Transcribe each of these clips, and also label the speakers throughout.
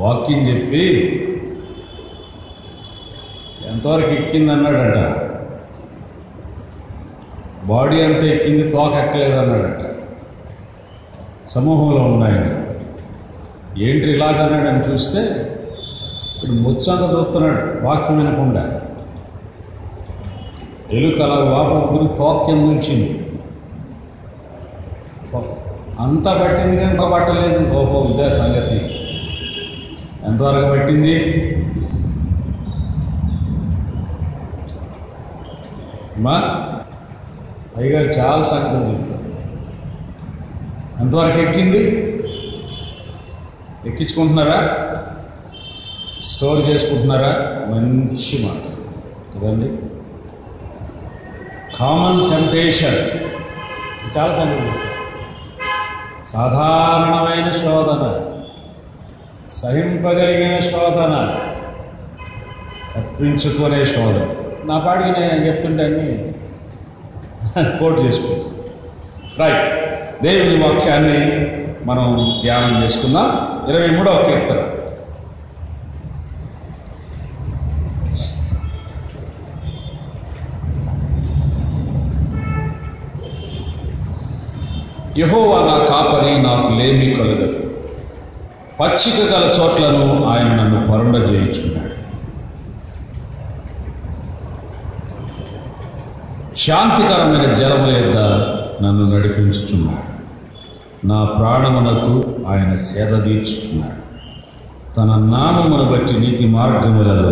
Speaker 1: వాక్యం చెప్పి ఎంతవరకు ఎక్కింది అన్నాడట బాడీ అంతా ఎక్కింది తోక ఎక్కలేదు అన్నాడట సమూహంలో ఉన్నాయన ఏంటి ఇలాగన్నాడని చూస్తే ఇప్పుడు ముచ్చంత చూస్తున్నాడు వాక్యం వినకుండా. ఎలుక అలా వాపం గురి తోక్యం ఉంచింది అంతా పట్టింది కనుక పట్టలేదు ఓహో ఇదే సంగతి. ఎంతవరకు పట్టింది? మా అయ్యగారు చాలా సంగతి చెప్పారు. ఎంతవరకు ఎక్కింది? ఎక్కించుకుంటున్నారా? స్టోర్ చేసుకుంటున్నారా? మంచి మాట. కదండి? Common temptation. చాలా సంగతి సాధారణమైన శోధన. సహింపగలిగిన శోధన. తప్పించుకునే శోధన. నా పాటికి నేను చెప్తుంటే అన్ని కోట్ చేసుకో. రైట్. దేవుని వాక్యాన్ని మనం ధ్యానం చేసుకుందాం. ఇరవై మూడవ కీర్తన. యహోవా నా కాపరి నాకు లేమి కలగదు. పచ్చిక గల చోట్లను ఆయన నన్ను పరుండజేయించున్నాడు శాంతికరమైన జలము యొద్ద నన్ను నడిపించుచున్నాడు. నా ప్రాణమునకు ఆయన సేద తీర్చుకున్నాడు. తన నామమును బట్టి నీతి మార్గములలో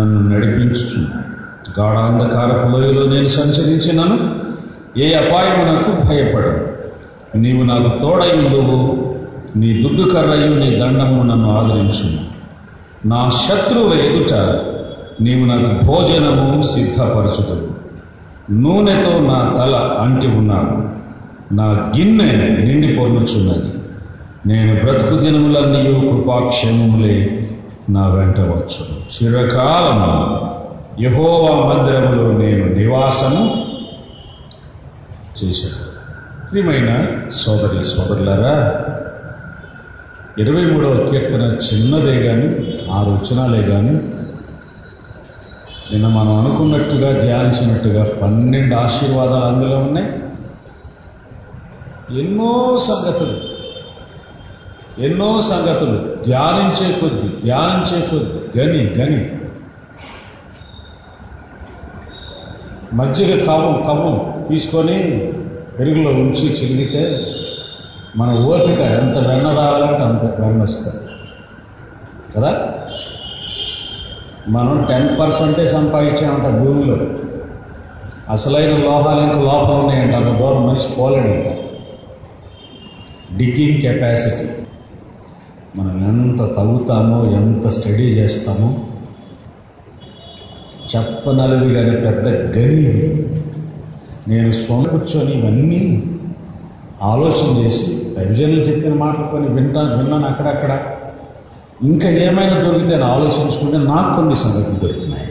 Speaker 1: నన్ను నడిపించుచున్నాడు. గాఢాంధకారపు లోయలో నేను సంచరించినను. ఏ అపాయమునకు భయపడను. నీవు నాకు తోడై ఉండవు నీ దుడ్డు నీ దండము నన్ను ఆదరించును నా శత్రువుల ఎదుట నీవు నాకు భోజనము సిద్ధపరచుటవు నూనెతో నా తల అంటి ఉన్నాను నా గిన్నె నిండి పొర్లుచున్నది. నేను బ్రతుకు దినములన్నీ కృపాక్షేమములే నా వెంట వచ్చు చిరకాలము యహోవా మందిరములో నేను నివాసము చేశాను. ప్రియమైన సోదరి సోదరులారా ఇరవై మూడవ కీర్తన చిన్నదే కానీ ఆరు వచనాలే కానీ నిన్న మనం అనుకున్నట్టుగా ధ్యానించినట్టుగా పన్నెండు ఆశీర్వాదాలు అందులో ఉన్నాయి. ఎన్నో సంగతులు ఎన్నో సంగతులు ధ్యానించే కొద్ది ధ్యానించే కొద్ది గని గని. మజ్జిగ కవం కవం తీసుకొని పెరుగులో ఉంచి చిరిగితే మన ఓపిక ఎంత వెన్న రావాలంటే అంత వెన్న వస్తుంది. కదా? మనం టెన్ పర్సెంటే సంపాదించామంట భూమిలో. అసలైన లోహాలు ఇంకా లోపం ఉన్నాయంట అంత దూరం మనిషి పోలేడంట డిగ్గింగ్ కెపాసిటీ మనం ఎంత తవ్వుతామో ఎంత స్టడీ చేస్తామో చెప్పనలుగు అనే పెద్ద గని నేను స్వం కూర్చొని ఇవన్నీ ఆలోచన చేసి దైవజనులు చెప్పిన మాటలు కొన్ని వింటా విన్నాను అక్కడక్కడ. ఇంకా ఏమైనా దొరికితే అని ఆలోచించుకుంటే నాకు కొన్ని సంగతులు దొరికినాయి.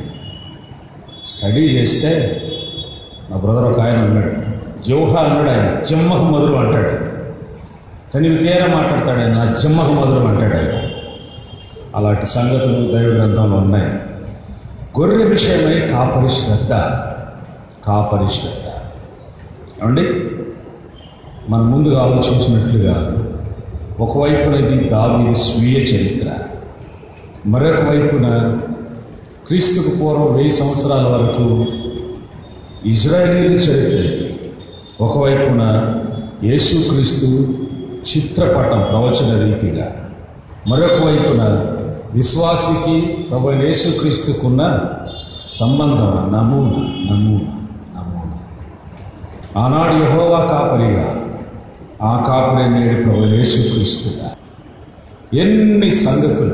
Speaker 1: స్టడీ చేస్తే నా బ్రదర్ ఒక ఆయన ఉన్నాడు. జోహా అన్నాడు ఆయన జిమ్మకు మధురు అంటాడు. తనివి తీర మాట్లాడతాడు? ఆయన నా జిమ్మకు మధురం అంటాడు ఆయన. అలాంటి సంగతులు దైవ గ్రంథంలో ఉన్నాయి. గొర్రె విషయమై కాపరి శ్రద్ధ కాపరి శ్రద్ధ. ఏమండి? మనం ముందుగా ఆలోచించినట్లుగా ఒకవైపున ఇది దావీ స్వీయ చరిత్ర మరొక వైపున క్రీస్తుకు పూర్వం వెయ్యి సంవత్సరాల వరకు ఇజ్రాయేలీ చరిత్ర ఒకవైపున యేసుక్రీస్తు చిత్రపటం ప్రవచన రీతిగా మరొక వైపున విశ్వాసికి ప్రభు యేసుక్రీస్తుకున్న సంబంధం నమూనా నమూనా నమూనా. ఆనాడు యహోవా కాపరిగా ఆ కాపురే నేడు ప్రభు ఎన్ని సంగతులు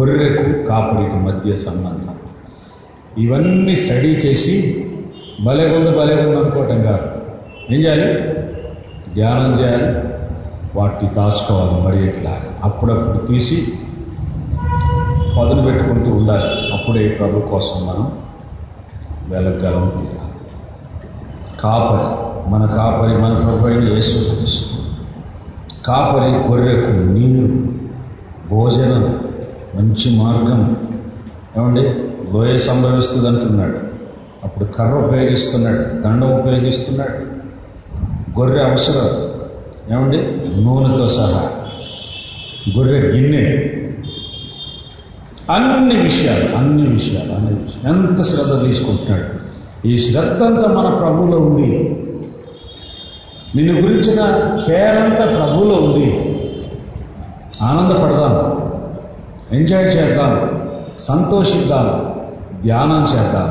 Speaker 1: గొర్రెకు కాపురికి మధ్య సంబంధం. ఇవన్నీ స్టడీ చేసి భలే ఉంది భలే ఉంది అనుకోవటం కాదు. ఏం చేయాలి? ధ్యానం చేయాలి. వాటిని దాచుకోవాలి మరి ఎట్లాగా? అప్పుడప్పుడు తీసి పదులు పెట్టుకుంటూ ఉండాలి. అప్పుడే ప్రభు కోసం మనం వెలగలం కాపరి మన కాపరి మన ప్రభు అయిన యేసు కాపరి గొర్రెకు నీళ్ళు భోజనం మంచి మార్గం. ఏమండి? లోయ సంభవిస్తుంది అంటున్నాడు అప్పుడు కర్ర ఉపయోగిస్తున్నాడు దండం ఉపయోగిస్తున్నాడు. గొర్రె అవసరం. ఏమండి? నూనెతో సహా. గొర్రె గిన్నె. అన్ని విషయాలు అన్ని విషయాలు అన్ని విషయాలు. ఎంత శ్రద్ధ తీసుకుంటున్నాడు. ఈ శ్రద్ధ అంతా మన ప్రభువులో ఉంది. నిన్ను గురించిన కేర్ ప్రభులో ప్రభువులో ఉంది. ఆనందపడదాం ఎంజాయ్ చేద్దాం సంతోషిద్దాం ధ్యానం చేద్దాం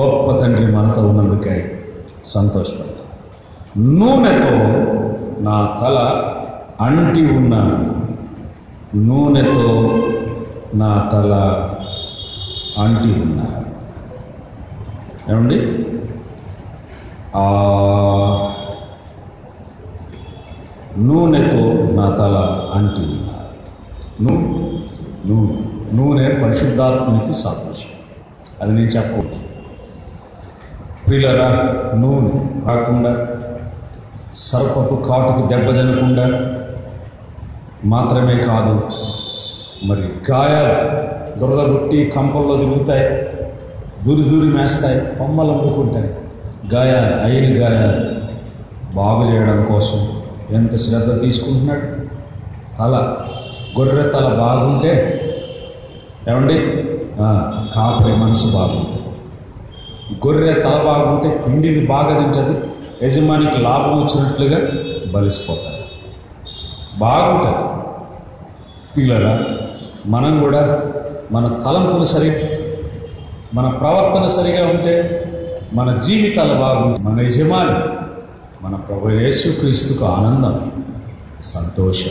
Speaker 1: గొప్ప తండ్రి మనతో ఉన్నందుకే సంతోషపడతాం నూనెతో నా తల అంటి ఉన్నాను. నూనెతో నా తల అంటి ఉన్నాను. ఏమండి? ఆ నూనెతో నా తల అంటి నూనె నూనె పరిశుద్ధాత్మకి సాదృశ్యం. అది నేను చెప్పకూడదు. పిల్లరా నూనె కాకుండా సర్పపు కాటుకు దెబ్బ తినకుండా మాత్రమే కాదు మరి గాయాలు దురద రొట్టి కంపల్లో తిరుగుతాయి దూరి దూరి మేస్తాయి కొమ్మలు అమ్ముకుంటాయి. గాయాలు అయిన గాయాలు బాగు చేయడం కోసం ఎంత శ్రద్ధ తీసుకుంటున్నాడు? తల గొర్రె తల బాగుంటే ఏమండి? కాపరి మనసు బాగుంటుంది. గొర్రె తల బాగుంటే తిండిని బాగా తింటుంది యజమానికి లాభం వచ్చినట్లుగా బలిసిపోతారు బాగుంటుంది. పిల్లరా మనం కూడా మన తలంపులు సరిగా మన ప్రవర్తన సరిగా ఉంటే మన జీవితాలు బాగుంటాయి. మన యజమాని మన ప్రభు యేసుక్రీస్తుకు ఆనందం సంతోషం.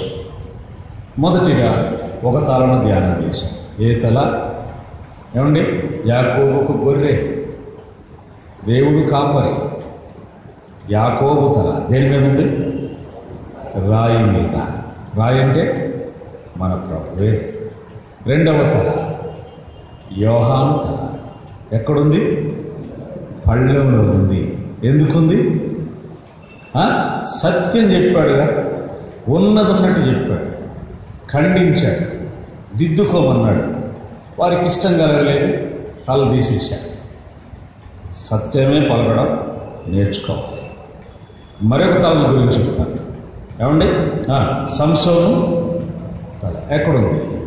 Speaker 1: మొదటిగా ఒక తలను ధ్యానం చేశాం. ఏ తల? ఏమండి? యాకోబుకు గొర్రె. దేవుడు కాపరి. యాకోబు తల. దేని మీద ఉంది? రాయి మీద. రాయి అంటే మన ప్రభువే. రెండవ తల. యోహాను తల. ఎక్కడుంది? పళ్ళెంలో ఉంది. ఎందుకుంది? సత్యం చెప్పాడుగా. ఉన్నదన్నట్టు చెప్పాడు. ఖండించాడు. దిద్దుకోమన్నాడు. వారికి ఇష్టం కలగలేదు. కళ్ళు తీసేశాడు సత్యమే పలకడం నేర్చుకోవాలి మరొక తలం గురించి చెప్తాను. ఏమండి? సంశోధం తల. ఎక్కడుంది?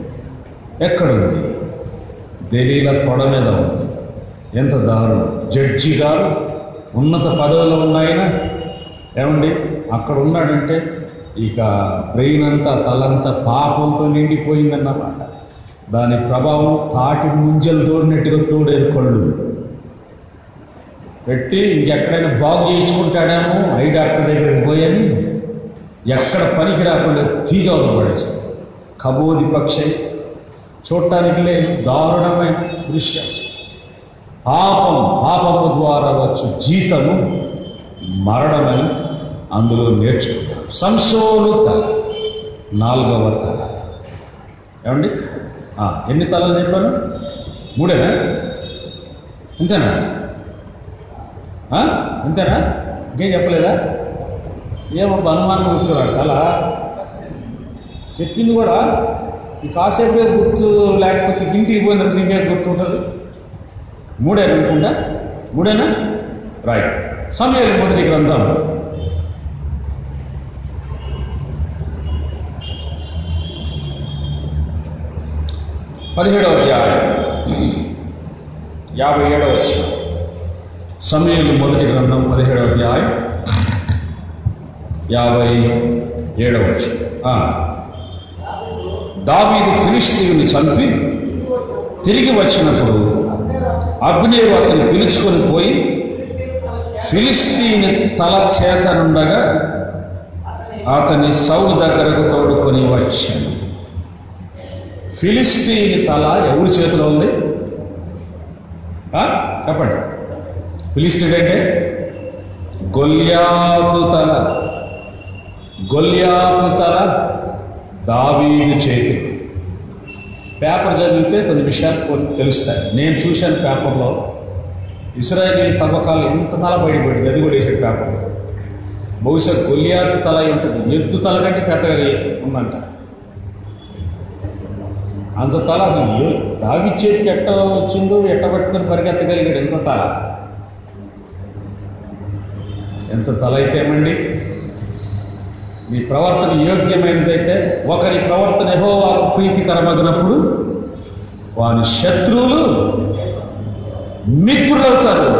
Speaker 1: ఎక్కడుంది? ఢిల్లీల తొడ మీద ఉంది. ఎంత దారుణం. జడ్జి గారు ఉన్నత పదవిలో ఉన్నాయన? ఏమండి? అక్కడ ఉన్నాడంటే ఇక బ్రెయిన్ అంతా తలంతా పాపంతో నిండిపోయిందన్నమాట దాని ప్రభావం తాటి ముంజలు తోడినట్టుగా తోడేరు కళ్ళు. పెట్టి ఇంకెక్కడైనా బాగు చేయించుకుంటాడేమో ఐ డాక్టర్ దగ్గరికి పోయని ఎక్కడ పనికి రాకుండా తీజాలు పడేశాడు. కబోది పక్షి. చూడటానికి లేని దారుణమైన దృశ్యం. పాపం పాపము ద్వారా వచ్చు జీతము మరణమని అందులో నేర్చుకున్నాడు. సంసోను తల. నాలుగవ తల. ఏమండి? ఎన్ని తలలు చెప్పాను మూడేనా? అంతేనా అంతేనా ఇంకేం చెప్పలేదా? ఏమో అనుమానం కూర్చోవాలి తల. చెప్పింది కూడా ఈ కాసేపే గుర్తు లేకపోతే ఇంటికి పోయిన తర్వాత ఇంకేం గుర్తు ఉంటుంది మూడేనా? అనుకుంటా మూడేనా? రైట్. సమయాలు మొదటి గ్రంథం. పదిహేడవ అధ్యాయం. యాభై ఏడవ వచ్చిన సమయంలో మొదటి గ్రంథం పదిహేడవ అధ్యాయం. యాభై ఏడవ వచ్చిన దావీదు ఫిలిస్తీయుని చంపి తిరిగి వచ్చినప్పుడు అగ్నేరు అతను పిలుచుకొని పోయి ఫిలిస్తీని తల చేతనుండగా అతని సౌలు దగ్గరకు తోడుకొని వచ్చింది. ఫిలిస్తీన్ తల ఎవరి చేతిలో ఉంది? ఆ? చెప్పండి. ఫిలిస్తీన్ అంటే గొల్యాతు తల. గొల్యాతు తల దావీదు చేతి. పేపర్ చదివితే కొన్ని విషయాలు తెలుస్తాయి. నేను చూశాను పేపర్లో ఇస్రాయేలీ తవ్వకాలు ఎంత తల బయటపడింది అది కూడా వేసాడు పేపర్లో. బహుశా గొల్యాతు తల అయి ఉంటుంది ఎద్దు తల కంటే పెద్దగా ఉందంట. అంత తల అసలు దావి చేతికి ఎట్ట వచ్చిందో ఎట్ట పట్టుకొని పరిగెత్తగలిగాడు? ఎంత తల? ఎంత తల అయితే ఏమండి? మీ ప్రవర్తన యోగ్యమైనదైతే ఒకరి ప్రవర్తన ఏహో వారు ప్రీతికరమగినప్పుడు వారి శత్రువులు మిత్రులవుతారు.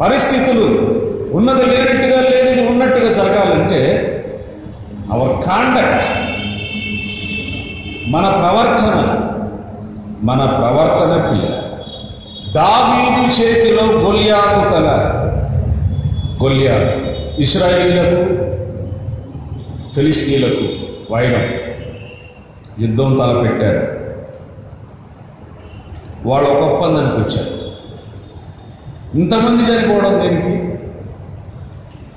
Speaker 1: పరిస్థితులు ఉన్నది లేనట్టుగా లేనిది ఉన్నట్టుగా జరగాలంటే అవర్ కాండక్ట్ మన ప్రవర్తన మన ప్రవర్తన పిల్ల. దావీదు చేతిలో గొలియాతు తల. గొలియాతు ఇస్రాయిలకు ఫిలిస్తీన్లకు వైరం. యుద్ధం తలపెట్టారు. వాళ్ళు ఒక ఒప్పందానికి వచ్చారు. ఇంతమంది చనిపోవడం దేనికి?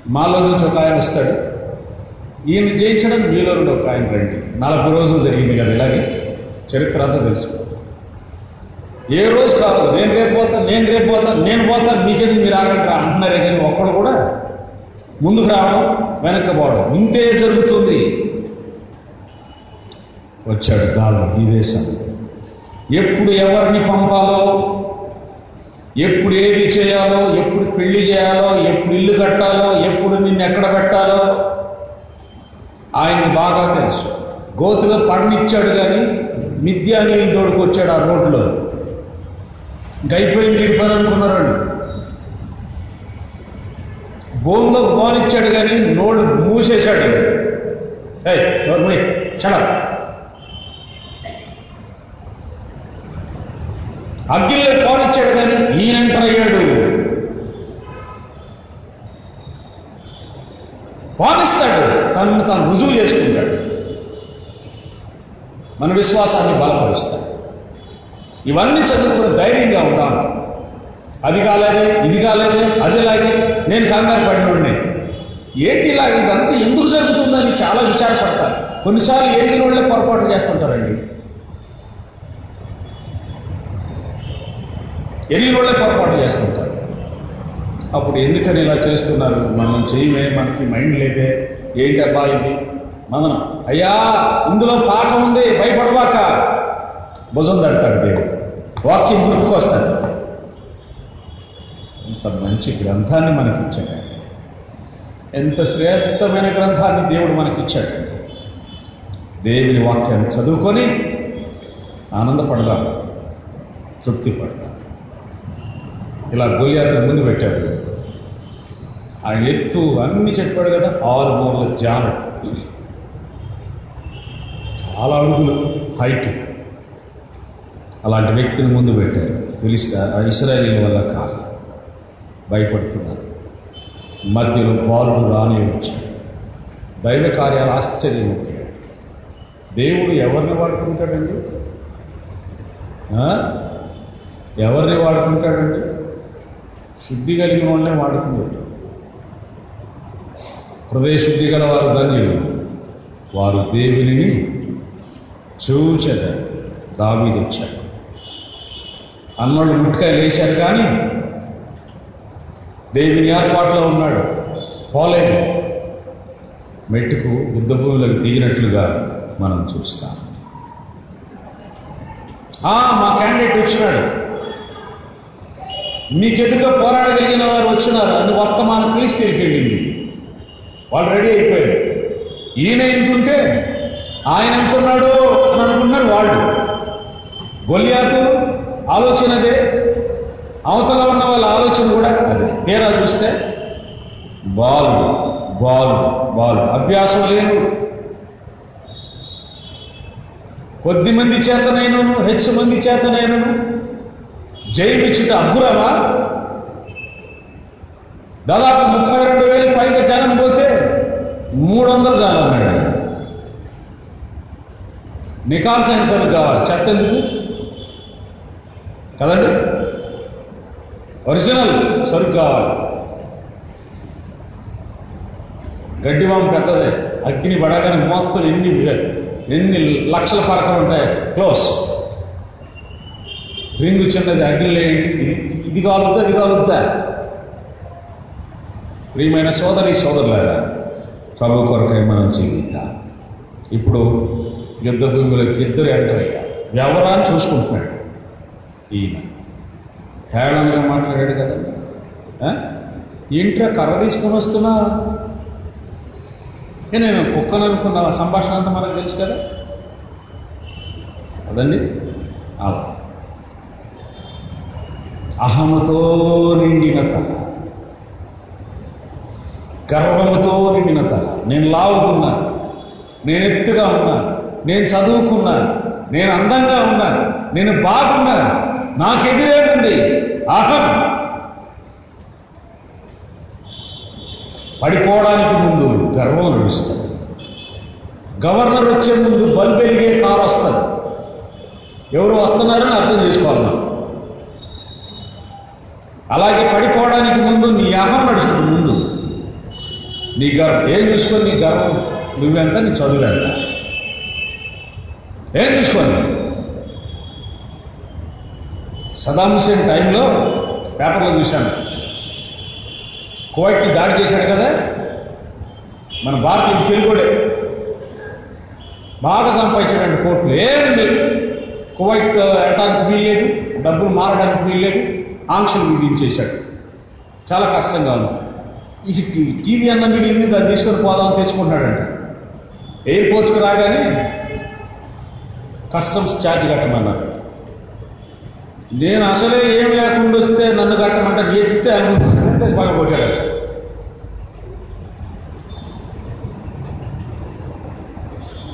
Speaker 1: మాలో నుంచి ఒక ఆయన వస్తాడు. ఈయన జయించడం మీలో ఒక ఆయన రండి నలభై రోజులు జరిగింది కదా ఇలాగే. చరిత్ర అంతా తెలుసుకో ఏ రోజు కాదు నేను రేపు పోతాను నేను రేపు పోతాను నేను పోతాను మీకేది మీరు ఆగండి అంటున్నారే కానీ ఒక్కడు కూడా ముందుకు రావడం వెనక్కి పోవడం ఇంతే జరుగుతుంది. వచ్చాడు దాడు ఈ దేశం. ఎప్పుడు ఎవరిని పంపాలో ఎప్పుడు ఏది చేయాలో ఎప్పుడు పెళ్ళి చేయాలో ఎప్పుడు ఇల్లు కట్టాలో ఎప్పుడు నిన్ను ఎక్కడ పెట్టాలో ఆయన బాగా తెలుసు. గోతులో పండిచ్చాడు కానీ మిథ్యా తోడుకు వచ్చాడు ఆ రోడ్లో. గైపోయింది ఈ పని అనుకున్నారండి భూమిలో పోనిచ్చాడు కానీ నోళ్ళు మూసేశాడు. ఏయ్ నోర్మై చడ అగ్గిలో పోనిచ్చాడు కానీ ఈ ఎంటర్ అయ్యాడు పాటిస్తాడు తనను తాను రుజువు చేసుకుంటాడు. మన విశ్వాసాన్ని బలపరుస్తాడు. ఇవన్నీ చదువుకుని ధైర్యంగా ఉంటాను అది కాలేదే ఇది కాలేదే అది లాగే. నేను కంగారు పడినోడిని. ఏంటి ఇలా ఇదంతా ఎందుకు జరుగుతుందని చాలా విచారపడతారు. కొన్నిసార్లు ఏడిన వాళ్ళే పొరపాటు చేస్తుంటారండి. ఎరిగిన వాళ్ళే పొరపాటు చేస్తుంటారు. అప్పుడు ఎందుకని ఇలా చేస్తున్నారు? మనం చేయమే మనకి మైండ్ లేదే. ఏంటబ్బా ఇది? మనం అయ్యా ఇందులో పాఠం ఉంది భయపడవాక భుజం తడతాడు దేవుడు. వాక్యం గుర్తుకొస్తాడు. ఇంత మంచి గ్రంథాన్ని మనకిచ్చాడు. ఎంత శ్రేష్టమైన గ్రంథాన్ని దేవుడు మనకిచ్చాడు. దేవుని వాక్యాన్ని చదువుకొని ఆనందపడదాం తృప్తి పడదాం ఇలా గొలియాతను ముందు పెట్టాడు. ఆయన ఎత్తు అన్ని చెప్పాడు కదా ఆరు మూల జానం చాలా అడుగులు హైట్. అలాంటి వ్యక్తిని ముందు పెట్టారు. పిలిస్తే ఆ వల్ల కాదు. భయపడుతున్నారు. మధ్యలో బాలుడు రాని వచ్చాడు. దైవ కార్యాలు ఆశ్చర్యం ఉంటాయి దేవుడు ఎవరిని వాడుకుంటాడండి? ఎవరిని వాడుకుంటాడండి? శుద్ధి కలిగిన వాళ్ళే వాడుకుంటాడు హృదయశుద్ధి గల వారు ధన్యులు. వారు దేవునిని చూచద దావీదు వచ్చాడు అన్నోళ్ళు ముట్టుకాయలు లేచారు కానీ దేవుని ఏర్పాట్లో ఉన్నాడు. పోలేదు. మెట్టుకు యుద్ధ భూములకు దిగినట్లుగా మనం చూస్తాం. ఆ, మా క్యాండిడేట్ వచ్చినాడు. మీకు ఎదురుగా పోరాడగలిగిన వారు వచ్చినారు. అని వర్తమానం ఫిలిస్తీన్కి వెళ్ళింది. వాళ్ళు రెడీ అయిపోయారు. ఈయన ఎంతుంటే ఆయన ఎంతున్నాడు అని అనుకున్నారు వాళ్ళు. గొలియాతు ఆలోచన అదే అవతల ఉన్న వాళ్ళ ఆలోచన కూడా అదే. తీరా చూస్తే బాలు బాలు బాలు. అభ్యాసం లేదు కొద్ది మంది చేతనైనను హెచ్చు మంది చేతనైనను. జయమిచ్చుట అబ్బురమా దాదాపు ముప్పై రెండు వేలు పైగా జనం పోతే మూడు వందలు జనం ఉన్నాడు ఆయన. నికాల్ సైన్స్ అని కావాలి. చెత్త ఎందుకు? కదండి? ఒరిజినల్ సరుకు కావాలి. గడ్డివాము పెద్దదే. అగ్ని పడగానే మొత్తం ఎన్ని ఎన్ని లక్షల పరకలు ఉంటాయి. క్లోజ్. రింగు చిన్నది అగ్ని లేని ఇది ఇది కాలుద్దా ఇది కాలుద్దా? ప్రియమైన సోదరి సోదరులారా ప్రభు కొరకై మనం జీవిద్దాం. ఇప్పుడు యుద్ధ భూమిలోకి ఇద్దరు ఎంటర్ అయ్యారు. వ్యవరాన్ని చూసుకుంటున్నాడు ఈయన. హేళనగా మాట్లాడాడు కదా. ఇంట్లో ఏంట్రా కర్ర తీసుకొని వస్తున్నా? ఏ నేను కుక్కను అనుకున్న సంభాషణ అంతా మనకు తెలుసు కదా. అదండి? అలా. అహముతో నిండిన తల గర్వముతో నిండిన తల నేను లావుకున్నా. నేను ఎత్తుగా ఉన్నాను నేను చదువుకున్నాను నేను అందంగా ఉన్నాను నేను బాగున్నాను నాకెదిరేముంది అహం పడిపోవడానికి ముందు గర్వం నడుస్తుంది గవర్నర్ వచ్చే ముందు బల్బు వెలిగే కారు వస్తుంది. ఎవరు వస్తున్నారని అర్థం చేసుకోవాలి అలాగే పడిపోవడానికి ముందు నీ అహం నడుస్తుంది ముందు. నీ గర్వం. ఏం చూసుకొని నీ గర్వం? నువ్వెంత? నీ చదువులేంత ఏం చూసుకోండి సదాం హుసేన్ టైంలో పేపర్లో చూశాను. కువైట్ని దాడి చేశాడు కదా? మన భారతీయ తెలుగుడే బాగా సంపాదించాడండి కోర్టులు ఏముంది కువైట్ వెళ్ళడానికి వీల్లేదు డబ్బులు మారడానికి వీల్లేదు ఆంక్షలు విధించేశాడు. చాలా కష్టంగా ఉంది. ఈ టీవీ అన్న మిగిలింది దాన్ని తీసుకొని పోదామని తెచ్చుకుంటాడంట ఎయిర్పోర్ట్కి రాగానే కస్టమ్స్ ఛార్జ్ కట్టమన్నారు. నేను అసలే ఏం లేకుండా వస్తే నన్ను కట్టమంటే ఎత్తే అనుకుంటే బాగా కొట్టాడు.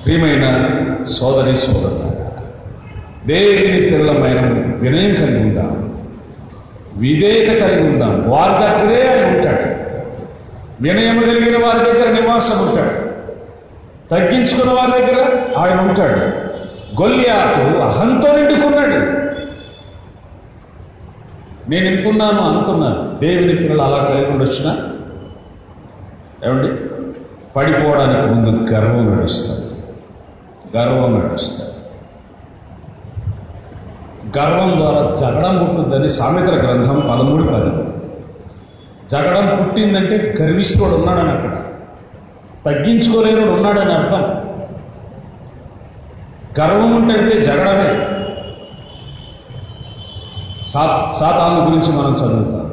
Speaker 1: ప్రియమైన సోదరి సోదరు దేవుని పిల్లమైన వినయం కలిగి ఉందాం. విధేయత కలిగి ఉందాం. వారి దగ్గరే ఆయన ఉంటాడు. వినయము కలిగిన వారి దగ్గర నివాసం ఉంటాడు తగ్గించుకున్న వారి దగ్గర ఆయన ఉంటాడు. గొల్లియాతు అహంతో నిండుకున్నాడు. నేను ఇంతున్నాను అంతున్నాను దేవుని పిల్లలు అలా కలిగి వచ్చిన? ఏమండి? పడిపోవడానికి ముందు గర్వం నడుస్తాడు గర్వం నడుస్తాడు గర్వం ద్వారా జగడం ఉంటుందని సామెతల గ్రంథం పదమూడు పదమూడు జగడం పుట్టిందంటే గర్విష్ఠుడు ఉన్నాడని అక్కడ. తగ్గించుకోలేనుడు ఉన్నాడని అర్థం. గర్వం ఉంటే జగడమే. సా సాతాను గురించి మనం చదువుతాం.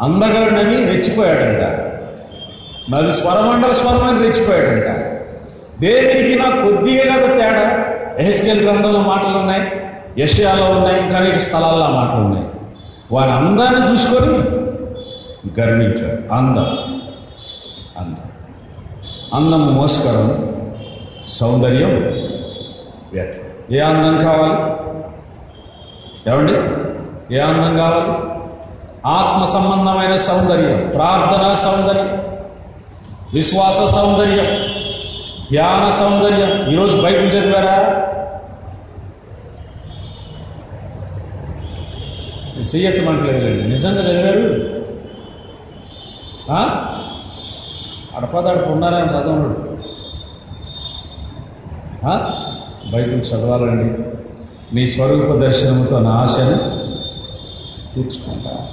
Speaker 1: అందగాడని రెచ్చిపోయాడంట. నాది స్వరమండల స్వరం రెచ్చిపోయాడంట. దేనికి నా కొద్దిగా కదా తేడా? ఎహెస్కెల్ గ్రంథంలో మాటలు ఉన్నాయి యషయాలో ఉన్నాయి ఇంకా స్థలాల్లో మాటలు ఉన్నాయి. వారి అందాన్ని చూసుకొని గర్వించాడు అందం. అందం. అందం మోసకరం సౌందర్యం వ్యర్థం ఏ అందం కావాలి? ఏమండి? ఏ అందం కావాలి? ఆత్మ సంబంధమైన సౌందర్యం ప్రార్థన సౌందర్యం విశ్వాస సౌందర్యం ధ్యాన సౌందర్యం. ఈరోజు బైబిల్ చదివారా? లేదు నిజంగా చదివారు? అడపదడప ఉన్నారని చదవడు ఆ? బైబిల్ చదవాలండి. నీ స్వరూప దర్శనంతో నా ఆశను తీర్చుకుంటా.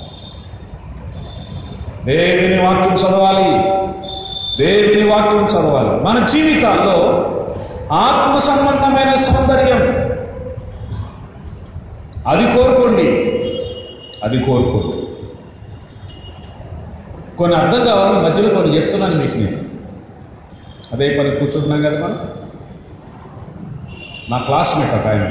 Speaker 1: దేవుని వాక్యం చదవాలి. దేవుని వాక్యం చదవాలి. మన జీవితాల్లో ఆత్మ సంబంధమైన సౌందర్యం. అది కోరుకోండి. అది కోరుకోండి. కొన్ని అర్థం కావాలి మధ్యలో కొన్ని చెప్తున్నాను మీకు నేను. అదే పని కూర్చుంటున్నాం కదా మనం. నా క్లాస్మేట్ ఒక ఆయన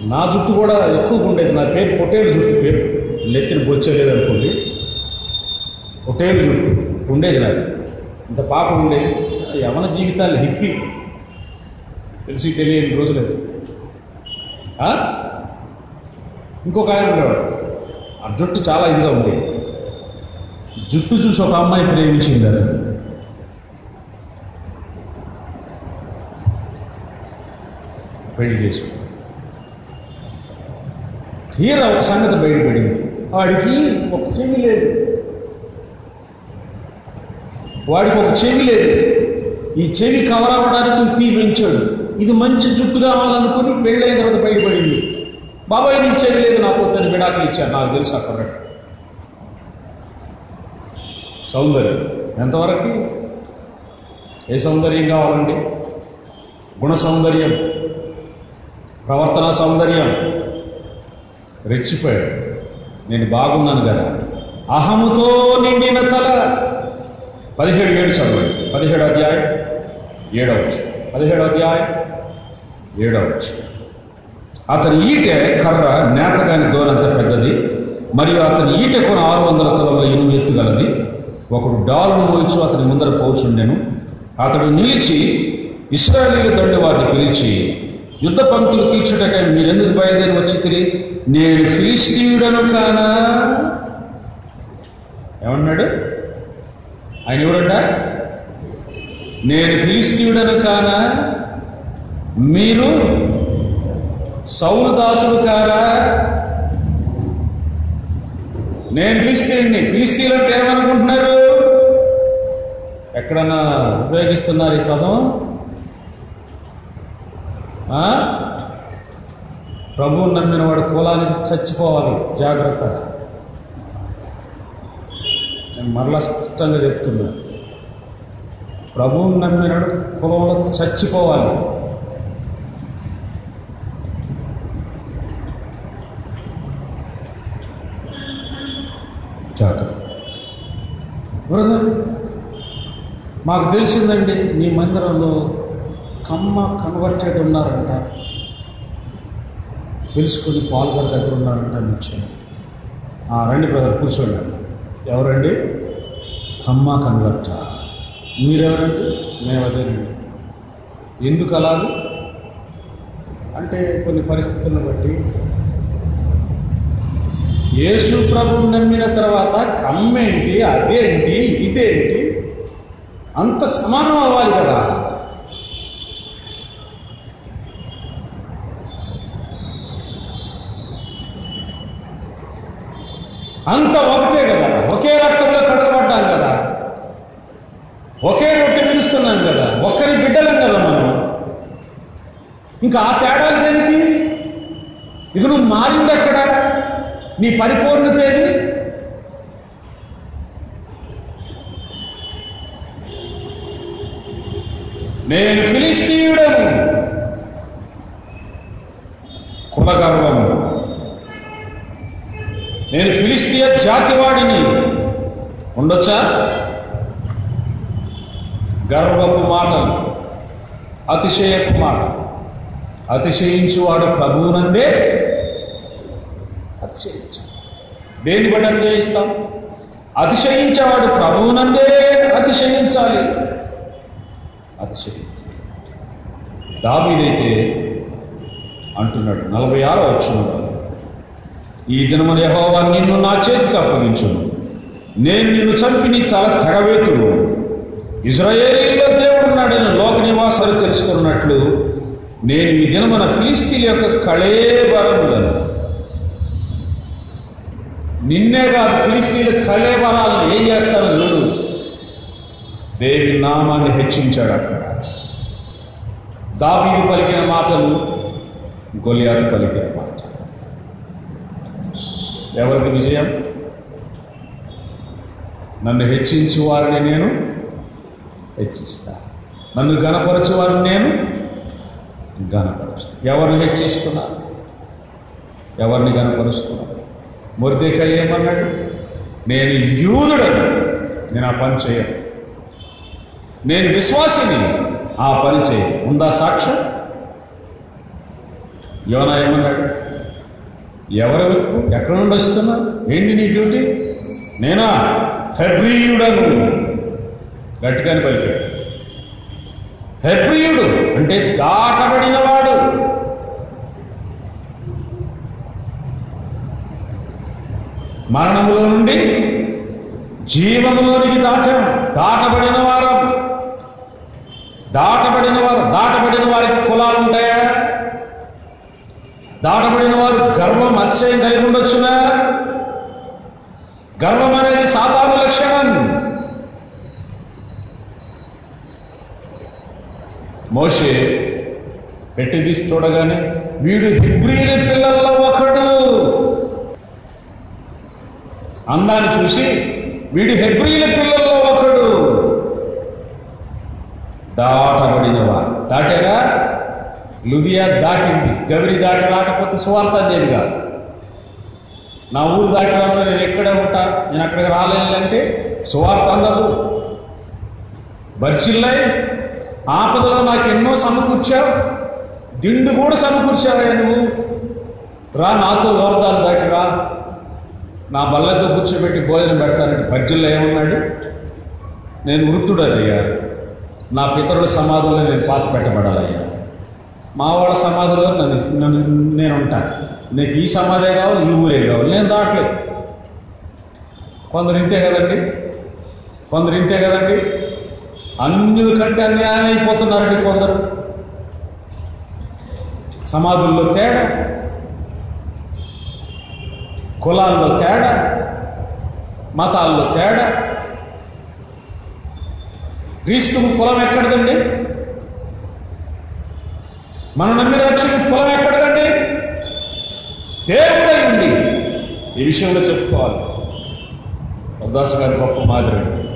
Speaker 1: నా జుట్టు కూడా ఎక్కువగా ఉండేది. నా పేరు పొటేలు జుట్టు పేరు. నెత్తిన బొచ్చలేదు అనుకోండి. పొటేలు జుట్టు ఉండేది నాకు ఇంత పాప ఉండేది. యవన జీవితాలు హిప్పి. తెలిసి తెలియని రోజులు ఆ? ఇంకొక ఆయన ఉండేవాడు. ఆ జుట్టు చాలా ఇదిగా ఉండేది జుట్టు చూసి ఒక అమ్మాయి ప్రేమించింది అది. పెళ్ళి చేసి తీర ఒక సంగతి బయటపడింది. వాడికి ఒక చెవి లేదు. వాడికి ఒక చెవి లేదు. ఈ చెవి కవర్ అవ్వడానికి పీ పెంచాడు. ఇది మంచి జుట్టు కావాలనుకుని పెళ్ళైన తర్వాత బయటపడింది. బాబాయ్ ఇచ్చేది లేదు నాకు వద్దని విడాకులు ఇచ్చారు. నాకు తెలుసు అక్కడ సౌందర్యం. ఎంతవరకు? ఏ సౌందర్యం కావాలండి? గుణ సౌందర్యం. ప్రవర్తన సౌందర్యం. రెచ్చిపోయాడు. నేను బాగున్నాను కదా. అహముతో నిండిన తల. పదిహేడు ఏడు చదవండి. పదిహేడు అధ్యాయం ఏడవచ్చు పదిహేడు అధ్యాయం ఏడవచ్చు అతని ఈటె కర్ర నేతగాని దూరంత పెద్దది మరియు అతని ఈటె కొన ఆరు వందల తలల ఇనుము ఎత్తుగలది ఒకడు డాలును మోయించు అతని ముందర పోచుండెను. అతడు నిలిచి ఇస్రాయలీల దండు వారిని పిలిచి యుద్ధ పంక్తులు తీర్చుటకై మీరెందుకు బయలుదేరి వచ్చి తిరిగి నేను ఫిలిస్తీయుడను కానా? ఏమన్నాడు? ఆయన ఎవరంట? నేను ఫిలిస్తీయుడను కానా? మీరు సౌలుదాసుడు కారా నేను ఫిలిస్తీన్ని. ఫిలిస్తీన్లు అంటే ఏమనుకుంటున్నారు? ఎక్కడన్నా ఉపయోగిస్తున్నారు ఈ పదం? ఆ? ప్రభువు నమ్మిన వాడు కులానికి చచ్చిపోవాలి. జాగ్రత్త. నేను మరలా స్పష్టంగా చెప్తున్నా. ప్రభువుని నమ్మినాడు కులంలో చచ్చిపోవాలి జాగ్రత్త బ్రదర్ మాకు తెలిసిందండి మీ మందిరంలో కమ్మ కన్వర్టెడ్ ఉన్నారంట. తెలుసుకుని పాల్గొన దగ్గర ఉన్నారంట నిశ్చయం ఆ, రండి బ్రదర్ కూర్చోండి అన్న. ఎవరండి? కమ్మ కన్వర్ట. మీరెవరండి? మేము అదేనండి ఎందుకు అలాగూ? అంటే కొన్ని పరిస్థితులను బట్టి యేసు ప్రభుని నమ్మిన తర్వాత కమ్మేంటి అదేంటి ఇదేంటి? అంత సమానం అవ్వాలి కదా. అంత ఒకటే కదా. ఒకే రక్తంలో కడగబడ్డాం కదా. ఒకే రొట్టె పిలుస్తున్నాం కదా. ఒక్కరి బిడ్డలం కదా మనం. ఇంకా ఆ తేడాలు దేనికి? ఇక నువ్వు మారింది ఎక్కడ? నీ పరిపూర్ణత ఏది? నేను ఫిలిస్తీయుడను. కులగర్వము. నేను ఫిలిస్తీయ జాతివాడిని. ఉండొచ్చా? గర్వపు మాటలు. అతిశయపు మాట అతిశయించువాడు ప్రభువునందే. అతిశయించు దేని బట్టి అతిశయిస్తాం? అతిశయించేవాడు ప్రభువునందే అతిశయించాలి. అతిశయించాలి. దావీదైతే అంటున్నాడు నలభై ఆరో వచ్చిన ఈ దినమున యహోవా నిన్ను నా చేతికి అప్పగించును. నేను నిన్ను చంపి నీ తల తెగవేతుడు ఇజ్రాయేలీలో దేవుడున్నాడని లోక నివాసాలు తెలుసుకున్నట్లు నేను ఈ దినమున ఫిలిస్తీన్ యొక్క కళేబరములను నిన్నే కాదు తెలిసి కళేబరాలను ఏం చేస్తారు చూడు. దేవి నామాన్ని హెచ్చించాడు అక్కడ. దావీదు పలికిన మాటలు గొలియాదు పలికిన మాట. ఎవరికి విజయం? నన్ను హెచ్చించు వారిని నేను హెచ్చిస్తా. నన్ను గణపరచు వారిని నేను గణపరుస్తా ఎవరిని హెచ్చిస్తున్నా? ఎవరిని గణపరుస్తున్నా మొర్దేక ఏమన్నాడు నేను యూదుడను నేను ఆ పని చేయను. నేను విశ్వాసిని ఆ పని చేయను. ఉందా సాక్ష్యం? యోనా ఏమన్నాడు? ఎవరు ఎక్కడ నుండి వస్తున్నా ఏంటి నీ డ్యూటీ? నేనా? హెబ్రియుడను. గట్టిగాని పలికాడు. హెబ్రియుడు అంటే దాటబడినవాడు. మరణములో నుండి జీవములోనికి దాటాం. దాటబడిన వారం. దాటబడిన వారు దాటబడిన వారికి కులాలు ఉంటాయా? దాటబడిన వారు గర్వం అతిశయం కలిగి ఉండొచ్చునా? గర్వం అనేది సాధారణ లక్షణం. మోషే పెట్టి తీసి చూడగానే వీడు హిబ్రీల పిల్లల్లో ఒకడు అందాన్ని చూసి వీడు హెబ్రీల పిల్లల్లో ఒకడు. దాటబడినవా దాటారా లుదియా దాటింది. గవిరి దాటి రాకపోతే సువార్త అనేది కాదు. నా ఊరు దాటి వాళ్ళు నేను ఎక్కడే ఉంటా? నేను అక్కడికి రాలేనంటే సువార్త అందదు. బర్చిల్లై ఆపదలో నాకు ఎన్నో సమకూర్చావు. దిండు కూడా సమకూర్చావా నువ్వు. రా నాతో యోర్దాలు దాటి రా నా బల్లతో కూర్చోబెట్టి భోజనం పెడతానంటే బర్జిల్లో ఏమన్నాడు? నేను వృత్తుడయ్యా. నా పితరుల సమాధుల్లో నేను పాత పెట్టబడాలయ్యా. మా వాళ్ళ సమాధిలో నన్ను నన్ను నేను ఉంటాను నీకు ఈ సమాధే కావాలి ఈ ఊరే కావాలి. నేను దాటలేదు. కొందరు ఇంతే కదండి? కొందరు ఇంతే కదండి? అన్యుల కంటే అన్యాయం అయిపోతున్నారండి కొందరు. సమాధుల్లో తేడా కులాల్లో తేడా మతాల్లో తేడా. క్రీస్తుకు కులం ఎక్కడదండి? మనం నమ్మిన రక్షణ కులం ఎక్కడదండి? దేవుడై ఉంది ఈ విషయంలో చెప్పుకోవాలి. ఉదాస్ గారి గొప్ప మాదిరి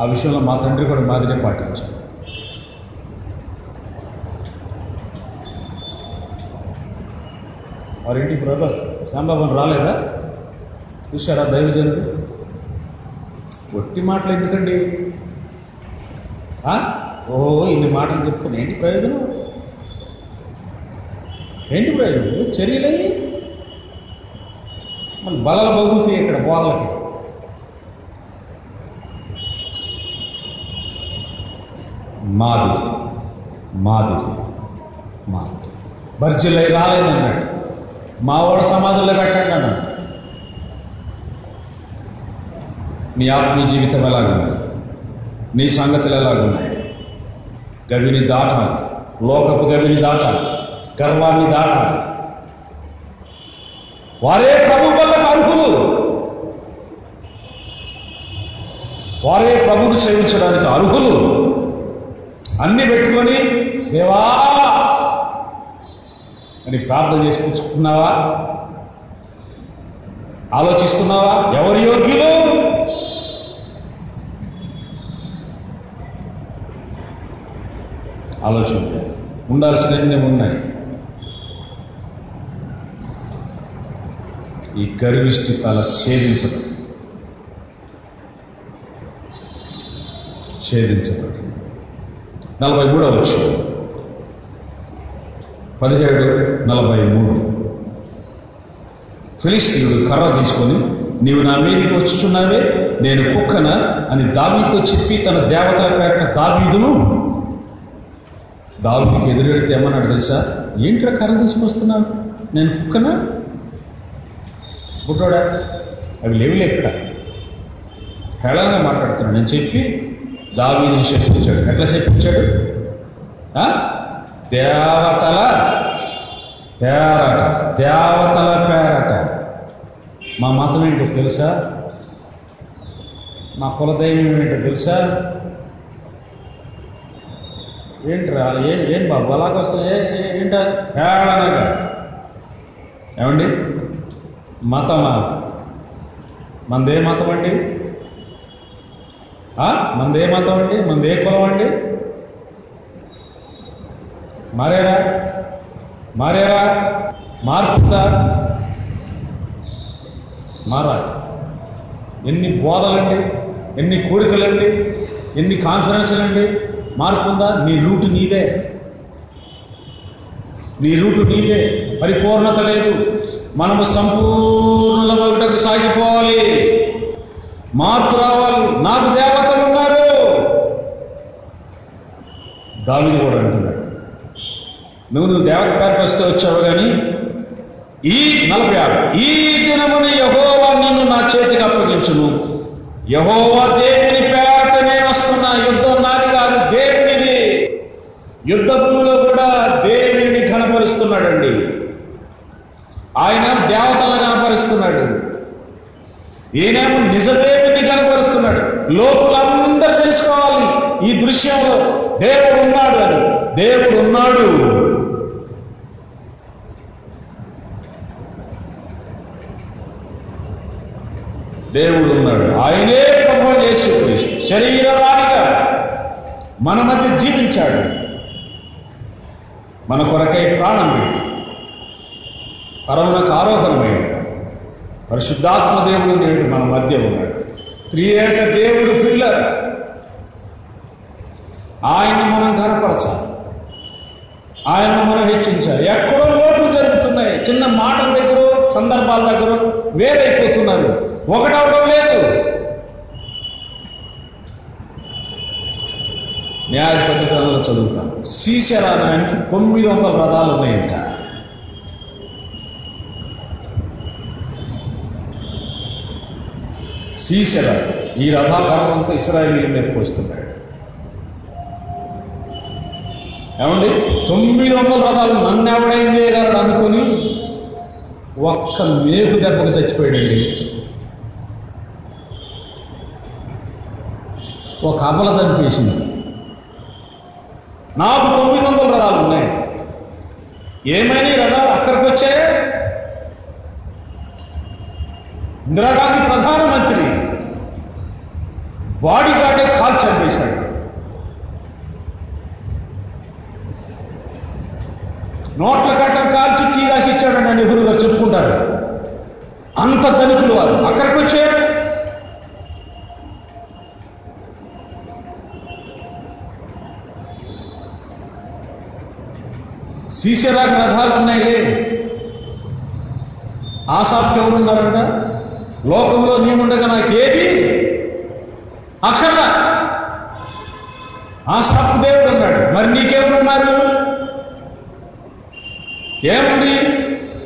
Speaker 1: ఆ విషయంలో మా తండ్రి కూడా మాదిరే పాటించారు. వారింటి బ్రదర్ సాంబాబు రాలేదా? చూశారా దైవజనుడు? ఒట్టి మాటలు ఎందుకండి? ఆ? ఓహో ఇన్ని మాటలు చెప్పుకుని ఏంటి ప్రయోజనం? ఏంటి ప్రయోజనం? చర్యలయ్యి మన బలల బగులుతాయి ఇక్కడ బోధలకి. మాది మాది మాది బర్జిలై రాలేదన్నాడు. మావాడు సమాధుల్లో పెట్టండి నీ ఆత్మీయ జీవితం ఎలాగుంది? నీ సంగతులు ఎలాగున్నాయి? గవిని దాటాలి. లోకపు గవిని దాటాలి. గర్వాన్ని దాటాలి. వారే ప్రభు వల్ల అర్హులు. వారే ప్రభుని సేవించడానికి అర్హులు. అన్ని పెట్టుకొని దేవా అని ప్రార్థన చేసి పుచ్చుకున్నావా ఆలోచిస్తున్నావా? ఎవరి యోగ్యులు? ఆలోచన ఉండాల్సినవి ఉన్నాయి. ఈ గర్విష్టి తల ఛేదించడం ఛేదించబడి నలభై మూడవ వచ్చింది పదిహేడు నలభై మూడు. ఫిలిస్తీనుడు కర్ర తీసుకొని నీవు నా మీదకి వచ్చుచున్నావే నేను కుక్కన? అని దావీతో చెప్పి తన దేవతల పేట దావీదును. దావీకి ఎదురెడితే ఏమన్నాడు తెలుసా? ఏంట్రా కర్ర తీసుకొస్తున్నావు? నేను కుక్కనా? బుడ్డోడా అవి లేవులే ఎక్కడ హేళనగా మాట్లాడుతున్నాడు నేను చెప్పి దావీని చెప్పించాడు ఎట్లా చెప్పించాడు దేవతల పేరట దేవతల పేరట. మా మతం ఏంటో తెలుసా? మా కులదైవం ఏంటో తెలుసా? ఏంట్రా ఏం ఏం బాబు అలాగొస్తా ఏ ఏ- ఏంట? పేడనగా ఏమండి? మతమా? మనదే మతం అండి ఆ? మనదే మతం అండి మనదే కులం అండి మారేరా? మారేరా? మార్పుందా మారాలి. ఎన్ని బోధలండి ఎన్ని కోరికలండి ఎన్ని కాన్ఫరెన్స్లండి మార్పుందా నీ రూటు నీదే. నీ రూటు నీదే. పరిపూర్ణత లేదు. మనము సంపూర్ణులమగుటకు సాగిపోవాలి. మార్పు రావాలి. నాకు దేవతలు ఉన్నారు. దావిని కూడా అంటున్నాడు. నువ్వు నువ్వు దేవత పేరుకు వస్తే వచ్చావు కానీ ఈ నలభై ఆరు ఈ దినమున యహోవా నిన్ను నా చేతికి అప్పగించును. యహోవా దేవుని పేరట నేను వస్తున్నా యుద్ధం నాది కాదు దేవునిది. యుద్ధ భూమిలో కూడా దేవుని కనపరుస్తున్నాడండి ఆయన దేవతలను కనపరుస్తున్నాడు ఈయనేమో నిజదేవుని కనపరుస్తున్నాడు లోకులందరూ తెలుసుకోవాలి ఈ దృశ్యంలో. దేవుడు ఉన్నాడు అని. దేవుడు ఉన్నాడు దేవుడు ఉన్నాడు ఆయనే ప్రభు చేసి క్రీస్తు. శరీరదానిగా మన మధ్య జీవించాడు. మన కొరకై ప్రాణం పెట్టి. పరమునకు ఆరోహణమైనాడు పరిశుద్ధాత్మ దేవుడు నేడు మన మధ్య ఉన్నాడు. త్రియేక దేవుడు పిల్లర్. ఆయన మనం కనపరచాలి ఆయన మనం హెచ్చించాలి. ఎక్కడో లోపలు జరుగుతున్నాయి. చిన్న మాటల దగ్గర సందర్భాల దగ్గర వేరైపోతున్నారు. ఒకటవడం లేదు. న్యాయపతి గ్రంథంలో చదువుతాను శ్రీశైలానికి తొమ్మిది వందల రథాలు ఉన్నాయంట. శ్రీశైల ఈ రథాకారంతో ఇస్రాయేల్ మీదకి వస్తున్నాడు. ఏమండి? తొమ్మిది వందల రథాలు నన్ను ఎవడైంది అనుకుని ఒక్క మేకు దెబ్బకు చచ్చిపోయాడండి. ఓ అమల చనిపేసింది నాకు తొమ్మిది వందల రథాలు ఉన్నాయి. ఏమైనా రథాలు అక్కడికి వచ్చాయే ఇందిరాగాంధీ ప్రధానమంత్రి బాడీ గార్డే కాల్ చంపేశాడు. నోట్ల కట్టం కాల్చి టీ రాసి ఇచ్చాడని నెహ్రూ గారు చెప్పుకుంటారు. అంత ధనికులు వారు అక్కడికి వచ్చారు శ్రీశైలాకి రథాలు ఉన్నాయి ఆసాప్తి ఎవరున్నారంట లోకంలో నేనుండగా నాకు ఏది అక్కడ ఆసాప్తి దేవుడు అన్నాడు మరి నీకేమనున్నారు ఏముంది?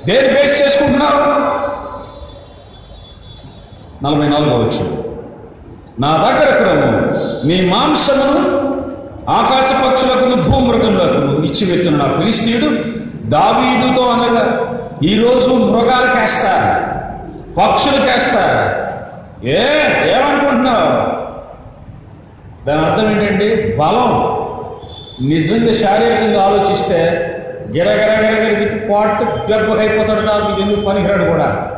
Speaker 1: దేని బేస్ చేసుకుంటున్నావు? నలభై నాలుగో వచ్చు నా దగ్గర క్రమం నీ మాంసమును ఆకాశ పక్షులకు భూమృగములకు ఇచ్చిపెట్టిన నా ఫిలిస్తీయుడు దావీదుతో అనగా ఈరోజు మృగాలు కేస్తారు పక్షులు కేస్తారు. ఏ ఏమనుకుంటున్నావు? దాని అర్థం ఏంటండి బలం. నిజంగా శారీరకంగా ఆలోచిస్తే గిరగిరగిరగిరి పాటు గర్భకైపోతాడు కాదు ఎందుకు పనికిరాడు కూడా?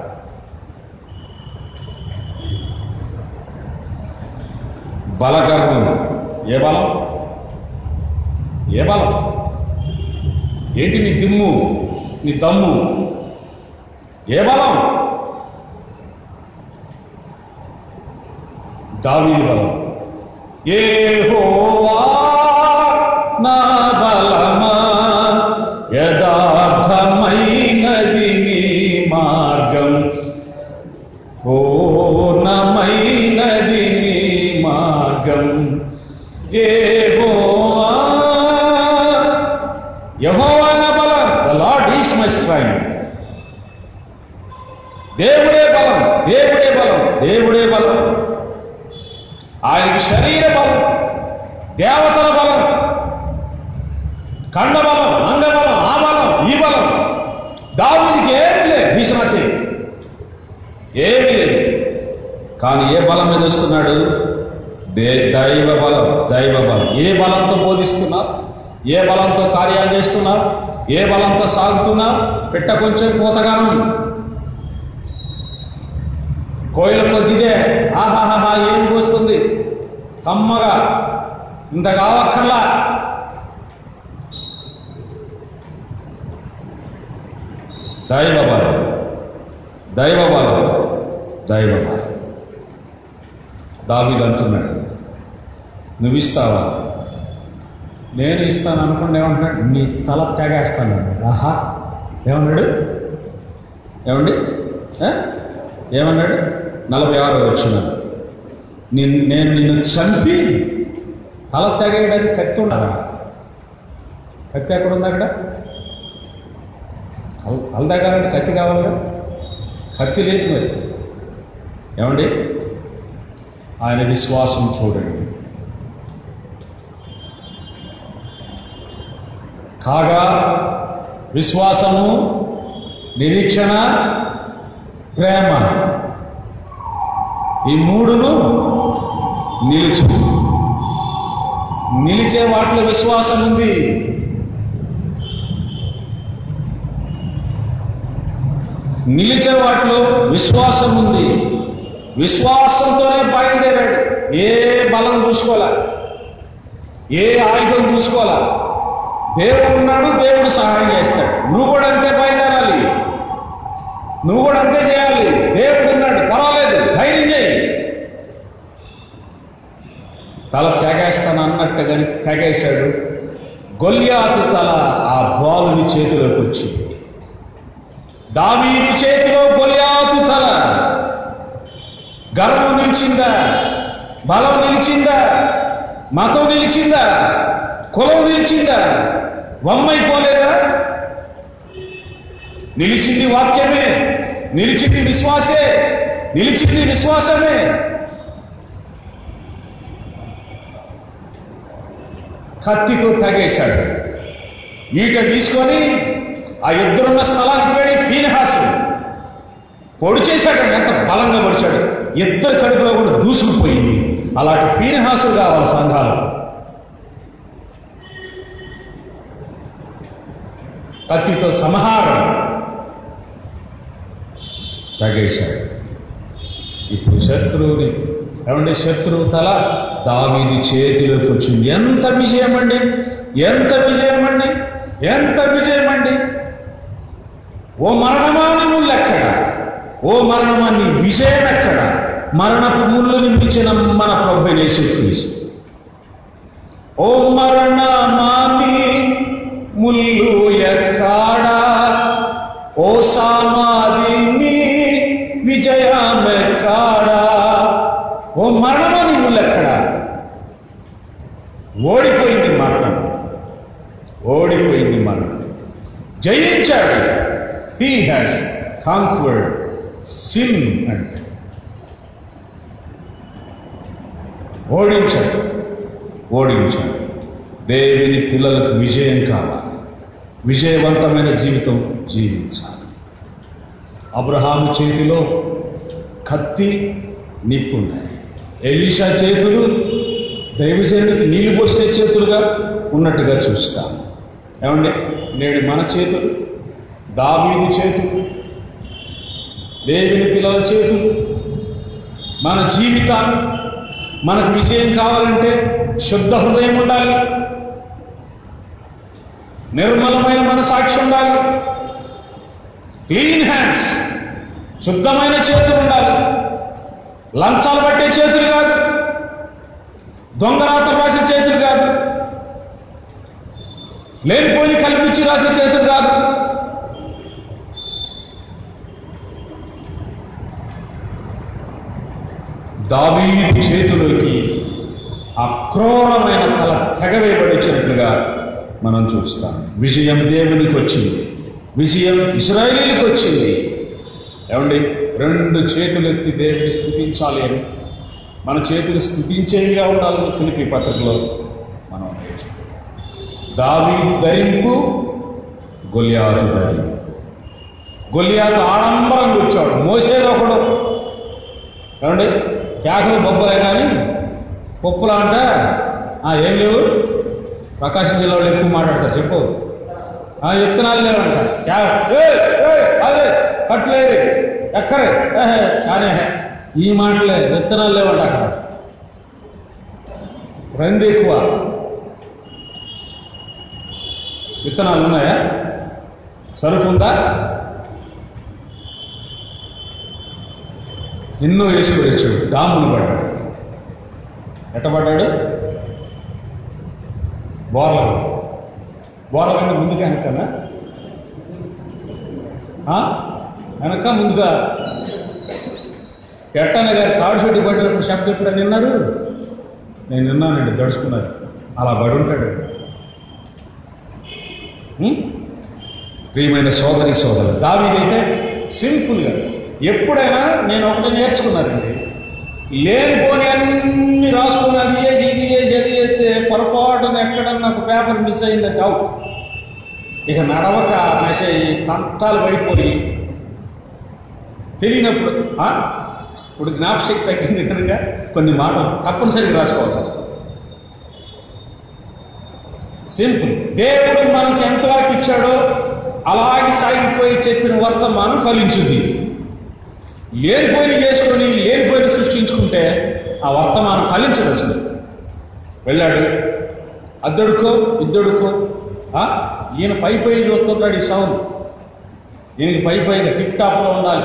Speaker 1: బలగర్వం. ఏ బలం? ఏ బలం? ఏంటి నీ దిమ్ము నీ దమ్ము ఏ బలం? దావీ బలం. ఏ హోవా నా బలమా యథార్థమైనది నీ మార్గం పూర్ణమైనది నీ మార్గం ఏ హోవా యహోవా నా బలం the Lord is my strength దేవుడే బలం దేవుడే బలం దేవుడే బలం ఆయనకి శరీర బలం దేవతల బలం కండబలం అంగబలం ఆ బలం ఈ బలం దావుడికి ఏమి లేదు భీషణకి ఏమీ లేదు కానీ ఏ బలం మీద వస్తున్నాడు దే దైవ బలం దైవ బలం ఏ బలంతో బోధిస్తున్నారు ఏ బలంతో కార్యాలు చేస్తున్నారు ఏ బలంతో సాగుతున్నారు కొంచెం పూతగానం. కోయిల కొద్దిదే ఆహాహాహా ఏం వస్తుంది కమ్మగా ఇంత కావక్కర్లా. దైవ బలం దైవ బలం దైవ బలం అంటున్నాడు నువ్వు ఇస్తావా నేను ఇస్తాను అనుకుంటే ఏమంటున్నాడు నీ తల తెగేస్తాను. ఆహా ఏమన్నాడు? ఏమండి? ఏమన్నాడు? నలభై ఆరు వచ్చిన నేను నేను నిన్ను చంపి తల తెగేయడానికి కత్తి ఉండాలా? కత్తి ఎక్కడ ఉంది అక్కడ? తల- తల తెగాలంటే కత్తి కావాలిగా కత్తి లేదు మరి. ఏమండి? ఆయన విశ్వాసం చూడండి. కాగా విశ్వాసము నిరీక్షణ ప్రేమ. ఈ మూడును నిలుచు నిలిచే వాటిలో విశ్వాసం ఉంది. నిలిచే వాటిలో విశ్వాసం ఉంది. విశ్వాసంతోనే బయలుదేరాడు. ఏ బలం చూసుకోలే ఏ ఆయుధం చూసుకోవాలా? దేవుడు ఉన్నాడు దేవుడు సహాయం చేస్తాడు. నువ్వు కూడా అంతే బయలుదేరాలి. నువ్వు కూడా అంతే చేయాలి. దేవుడు ఉన్నాడు పర్వాలేదు ధైర్యం చేయి. తల తెగేస్తాను అన్నట్టుగా తెగేశాడు. గొల్యాతు తల ఆ బాలుని చేతిలోకి వచ్చింది. దావీదు చేతిలో గొల్యాతు తల. గర్వం నిలిచిందా? బలం నిలిచిందా? మతం నిలిచిందా? కులం నిలిచిందా వమ్మైపోలేదా? నిలిచింది వాక్యమే నిలిచింది విశ్వాసే నిలిచింది విశ్వాసమే. కత్తితో తగేశాడు. ఈట తీసుకొని ఆ ఇద్దరున్న స్థలానికి వెళ్ళి ఫీనహాసు పొడి చేశాడండి ఎంత బలంగా పొడిచాడు. ఇద్దరు కడుపులో కూడా దూసుకుపోయింది. అలాంటి ఫీనహాసులు కావాలి సంఘాలు కత్తితో సంహారం తగేశాడు. ఇప్పుడు శత్రువుని ఏమంటే శత్రువు తల? దావిని చేతిలోకి వచ్చింది. ఎంత విజయం అండి ఎంత విజయం అండి ఎంత విజయం అండి ఓ మరణమాని ముళ్ళెక్కడ ఓ మరణమాన్ని విజయం ఎక్కడ మరణపు ముళ్ళు నింపించిన మన ప్రభు నేసు ఓ మరణమాని ముల్లు ఎక్కడా ఓ సామాధిని విజయమెక్కడా. ఓ మరణమాని ముళ్ళు ఎక్కడ ఓడిపోయింది మరణం. ఓడిపోయింది మరణం. జయించాడు. హీ హ్యాస్ కాంక్వర్డ్ సిన్ అంటే. ఓడించాడు. ఓడించాడు. దేవుని పిల్లలకు విజయం కావాలి. విజయవంతమైన జీవితం జీవించాలి. అబ్రహాము చేతిలో కత్తి నిప్పున్నాయి. ఎలీషా చేతులు దైవజనుడికి నీళ్ళు పోసే చేతులుగా ఉన్నట్టుగా చూస్తాం. ఏమండి? నేడు మన చేతులు దావీదు చేతులు దేవుని పిల్లల చేతులు. మన జీవితాలు మనకు విజయం కావాలంటే శుద్ధ హృదయం ఉండాలి. నిర్మలమైన మనసాక్షి ఉండాలి. క్లీన్ హ్యాండ్స్ శుద్ధమైన చేతులు ఉండాలి. లంచాలు పట్టే చేతులు కాదు. దొంగరాత రాసే చేతులు కాదు. లేనిపోయి కల్పించి రాసే చేతులు కాదు. దాబీ చేతులకి అక్రూరమైన తల తెగవేయబడిచ్చినట్లుగా మనం చూస్తాం. విజయం దేవునికి వచ్చింది. విజయం ఇస్రాయేలీలకు వచ్చింది. ఏమండి? రెండు చేతులు ఎత్తి దేవుని స్థుతించాలి అని. మన చేతులు స్థుతించేవిగా ఉండాలని ఫిలిపి పత్రికలో మనం నేర్చుకుంటాం. ధరింపు గొలియాతు ధరింపు గొలియాతు ఆడంబరం వచ్చాడు. మోసేది ఒకడు. ఏమండి? కేకలు బొబ్బలే కానీ? పప్పులా అంటే? "ఆ, ఏం లేవు? ప్రకాశం జిల్లా వాళ్ళు ఎక్కువ మాట్లాడతారు చెప్పు. "ఆ, విత్తనాలు లేవంట. క్యా- అదే కట్లేదు ఎక్కరే. కానీ ఈ మాటలే విత్తనాలు లేవంట అక్కడ. రంది ఎక్కువ. విత్తనాలు ఉన్నాయా? సరుకు ఉందా? ఎన్నో వేసుకుని వచ్చాడు. డామును పడ్డాడు. ఎట్ట పడ్డాడు? బోర్ల బోర్ల కంటే ముందుగా వెనకనా? ఆ? వెనక ముందుగా. ఎట్టన్న గారు తాడు చెట్టు పడినప్పుడు శబ్దం ఎప్పుడైనా విన్నారు? నేను విన్నానండి దడుచుకున్నారు అలా పడి ఉంటాడు. ప్రియమైన సోదరి సోదరు దావీదైతే సింపుల్గా ఎప్పుడైనా నేను ఒకటి నేర్చుకున్నానండి. లేనిపోని అన్ని రాసుకుని అది చేసి ఇది చేసి అది చేస్తే పొరపాటున ఎక్కడన్నా ఒక పేపర్ మిస్ అయింది? డౌట్ ఇక నడవక మెసేజ్ తంతాలు పడిపోయి తెలియనప్పుడు ఆ? ఇప్పుడు జ్ఞాపశక్తి తగ్గింది కనుక కొన్ని మాటలు తప్పనిసరిగా రాసుకోవాల్సి వస్తుంది. సింపుల్. దేవుడు మనకి ఎంతవరకు ఇచ్చాడో అలాగే సాగిపోయి చెప్పిన వర్తమానం ఫలించుద్ది లేనిపోయిన చేసుకొని లేనిపోయిన సృష్టించుకుంటే ఆ వర్తమానం ఫలించదు అసలు వెళ్ళాడు. అద్దడుకో ఇద్దడుకో. ఈయన పై పై చూస్తుంటాడు ఈ సౌండ్. ఈయనకి పై పైగా టిప్ టాప్లో ఉండాలి.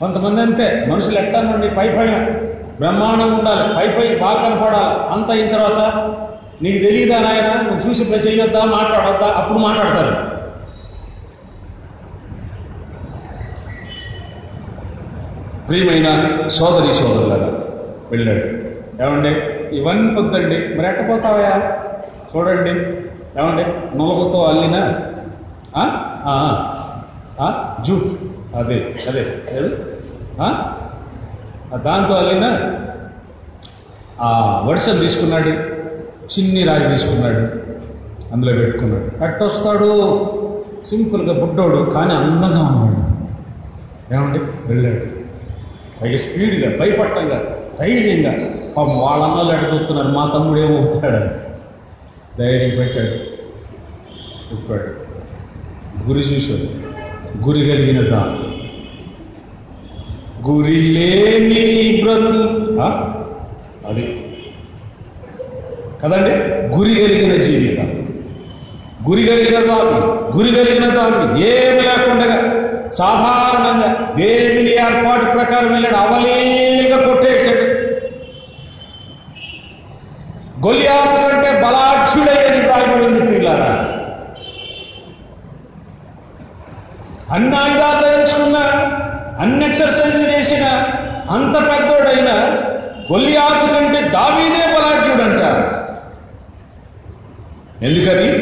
Speaker 1: కొంతమంది అంతే. మనుషులు ఎట్టానండి పై పైన. బ్రహ్మాండం ఉండాలి. పై పై బాగా కనపడాలి. అంత అయిన తర్వాత నీకు తెలియదా నాయన? నువ్వు చూసి చేయొద్దా మాట్లాడొద్దా? అప్పుడు మాట్లాడతారు. ప్రియమైన సోదరి సోదరులారా వెళ్ళాడు. ఏమండి? ఇవన్నీ వద్దండి. మరి ఎట్టపోతావా చూడండి. ఏమండి? నులకతో అల్లినా? ఆ? జూట్ అదే అదే. ఆ? దాంతో అల్లిన? ఆ వర్షం తీసుకున్నాడు. చిన్ని రాయి తీసుకున్నాడు. అందులో పెట్టుకున్నాడు. కట్టొస్తాడు సింపుల్గా బుడ్డోడు కానీ అందంగా ఉన్నాడు. ఏమండి? వెళ్ళాడు. పైగా స్పీడ్గా భయపట్టంగా ధైర్యంగా. పాపం వాళ్ళ అన్నలు మా తమ్ముడు ఏమవుతాడు ధైర్యం పెట్టాడు. చెప్పాడు. గురి చూశాడు. గురి కలిగిన దాని. గురి లేని బ్రతు అది. కదండి? గురి కలిగిన జీవితం. గురి కలిగిన దాన్ని గురి కలిగిన దాన్ని ఏమి లేకుండా సాధారణంగా దేవుని ఏర్పాటు ప్రకారం వెళ్ళాడు. అవలీగా కొట్టేశాడు. గొలియాతు కంటే బలాక్షుడైన రాయబడింది పిల్లారా అన్ని ఆయుధాలు ధరించుకున్న అన్ని ఎక్సర్సైజ్ చేసిన అంత పెద్దోడైన గొల్లియాతు కంటే దావీదే బలాఢ్యుడు అంటారు ఎందుకని?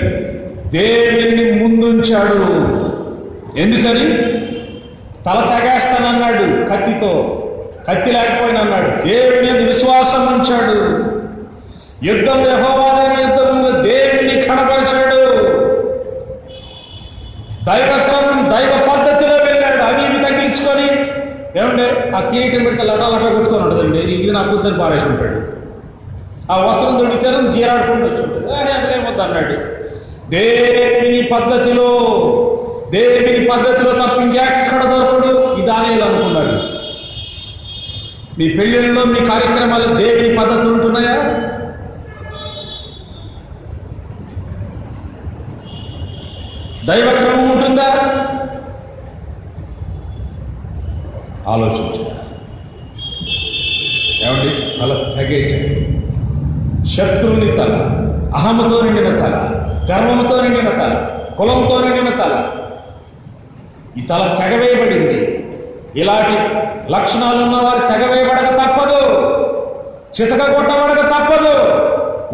Speaker 1: దేవుని ముందుంచాడు. ఎందుకని? తల తెగేస్తానన్నాడు కత్తితో. కత్తి లేకపోయినా అన్నాడు దేవుని మీద విశ్వాసం ఉంచాడు. యుద్ధం యహోవాదైన యుద్ధంలో దేవుణ్ణి కనపరిచాడు దైవ క్రమం దైవ పద్ధతిలో వెళ్ళాడు. అవి ఇవి తగ్గించుకొని ఏమంటే ఆ కిరీటం పెడితే లటాలట కొట్టుకొని ఉంటుందండి. ఇది నాకు వద్దని పారేసి ఉంటాడు ఆ వస్త్రం దొడికారు జీరాడుకుంటూ వచ్చి ఉంటుంది. అని అదేమొద్దు అన్నాడు దేవుని పద్ధతిలో దేవుని పద్ధతిలో తప్ప ఇంకెక్కడ దొరకడు? ఇదానేది అనుకున్నాడు. మీ పెళ్ళిళ్ళలో మీ కార్యక్రమాలు దేవుని పద్ధతులు ఉంటున్నాయా? దైవ క్రమం ఉంటుందా? ఆలోచించారు ఏమండి? తల తెగేశాడు శత్రువుని తల అహమతో నిండిన తల గర్వంతో నిండిన తల కులంతో నిండిన తల ఈ తల తెగవేయబడింది. ఇలాంటి లక్షణాలు ఉన్నవారు తెగవేయబడక తప్పదు. చితక కొట్టబడక తప్పదు.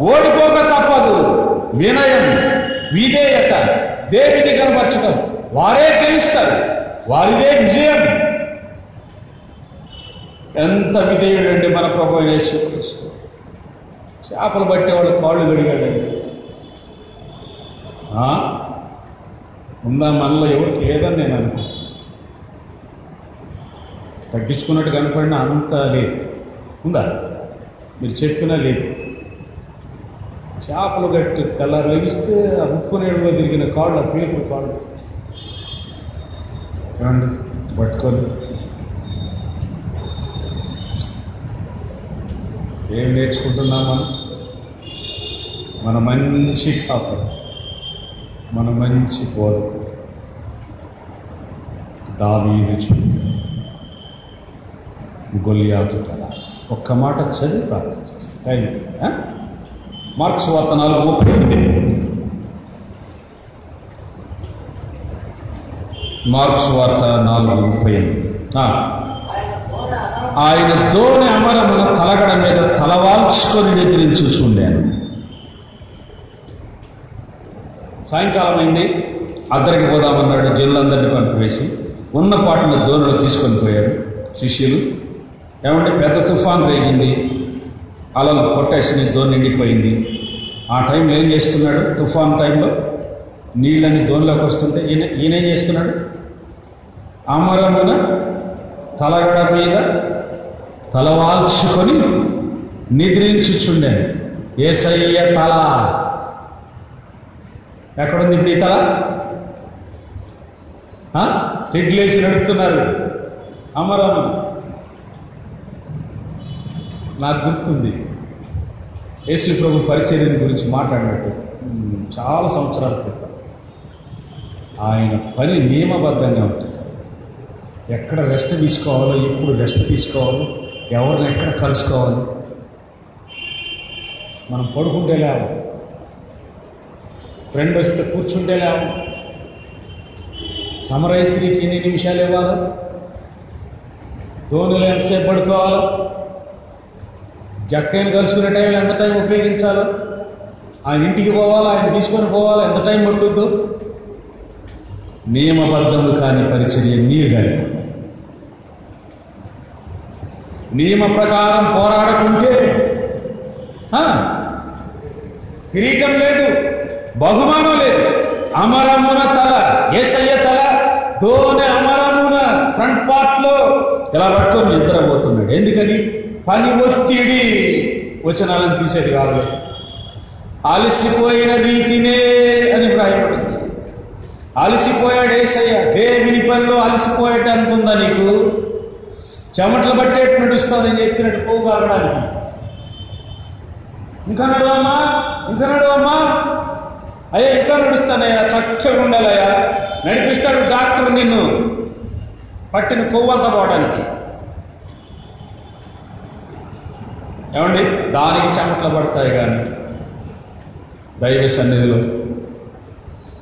Speaker 1: ఓడిపోక తప్పదు. వినయం విధేయత దేవిని కనపరచడం వారే గెలుస్తారు. వారిదే విజయం. ఎంత విధేయుడండి మన ప్రభు యేసుక్రీస్తు చేపలు పట్టేవాళ్ళు కాళ్ళు కడిగాడండి. ఆ? ఉందా మనలో ఎవరికి లేదని నేను అనుకో. తగ్గించుకున్నట్టు కనపడిన అంత లేదు. ఉందా? మీరు చెప్పినా లేదు. చేపలు గట్టి తెల్లారు లభిస్తే ఆ ఉప్పు నీళ్ళలో తిరిగిన కాళ్ళు ఆ పీతలు కాళ్ళు. ఏమండి పట్టుకొని ఏం నేర్చుకుంటున్నాం మనం? మన మంచి కాపురం. మన మంచి పోదు దావీదు చూపు గొల్లియాతు కళ ఒక్క మాట చదివి ప్రార్థన చేస్తాం. మార్క్స్ వార్త నాలుగు ముప్పై మార్క్స్ వార్త నాలుగు ముప్పై ఎనిమిది ఆయన దోణి అమరమున తలగడ మీద తలవాల్చుకొని నిద్రించి చూడాను సాయంకాలం అయింది. అద్దరికి పోదామన్నాడు జనులందరినీ పంపివేసి. ఉన్న పాటను దోణిలో తీసుకొని పోయాడు శిష్యులు. ఏమంటే పెద్ద తుఫాన్ రేగింది. అలలు కొట్టేసి దోణి నిండిపోయింది. ఆ టైంలో ఏం చేస్తున్నాడు? తుఫాన్ టైంలో నీళ్ళని దోణిలోకి వస్తుంటే ఈయన ఈయనేం చేస్తున్నాడు? అమరమున తలగడ మీద తలవాల్చుకొని నిద్రించుచుండాను. ఏసయ్య తల. ఎక్కడుంది ఇప్పుడు ఈ తల? తెడ్లేసి నడుపుతున్నారు. అమరము నాకు గుర్తుంది. యేసు ప్రభు పరిచర్యం గురించి మాట్లాడినట్టు. చాలా సంవత్సరాల క్రితం. ఆయన పని నియమబద్ధంగా ఉంటుంది. ఎక్కడ రెస్ట్ తీసుకోవాలో ఎప్పుడు రెస్ట్ తీసుకోవాలో ఎవరిని ఎక్కడ కలుసుకోవాలి. మనం పడుకుంటే లేవు. ఫ్రెండ్ వస్తే కూర్చుంటే లేవు. సమరయ స్త్రీకి ఎన్ని నిమిషాలు ఇవ్వాలి? ధోనిలో ఎంతసేపు పడుకోవాలి? జక్కని కలుసుకునే టైంలో ఎంత టైం ఉపయోగించాలో? ఆయన ఇంటికి పోవాలా? ఆయన తీసుకొని పోవాలా? ఎంత టైం పట్టుద్దు నియమబద్ధము కాని పరిచర్య నీరు కానీ నియమ ప్రకారం పోరాడకుంటే ఆ, కిరీటం లేదు బహుమానం లేదు. అమరమున తల ఏసయ్య తల దోనె అమరమున ఫ్రంట్ పార్ట్లో ఇలా పట్టుకొని నిద్రపోతున్నాడు? ఎందుకని? పని ఒత్తిడి. వచనాలను తీసేది కాదు. అలసిపోయిన రీతినే అని వ్రాయబడింది. అలసిపోయాడు ఏసయ్య. దేవుని పనిలో అలసిపోయాడు అనుకుందా నీకు? చెమటలు పట్టేట్టు నడుస్తుందని చెప్పినట్టు పోగాగడానికి ఇంకా నడవమ్మా? ఇంకా నడవమ్మా? అయ్యా ఇంకా నడుస్తానయ్యా? చక్కగా ఉండాలయ్యా. నడిపిస్తాడు డాక్టర్ నిన్ను. పట్టిన కొవ్వంత పోవడానికి. ఏమండి? దానికి చెమట్లు పడతాయి కానీ దైవ సన్నిధిలో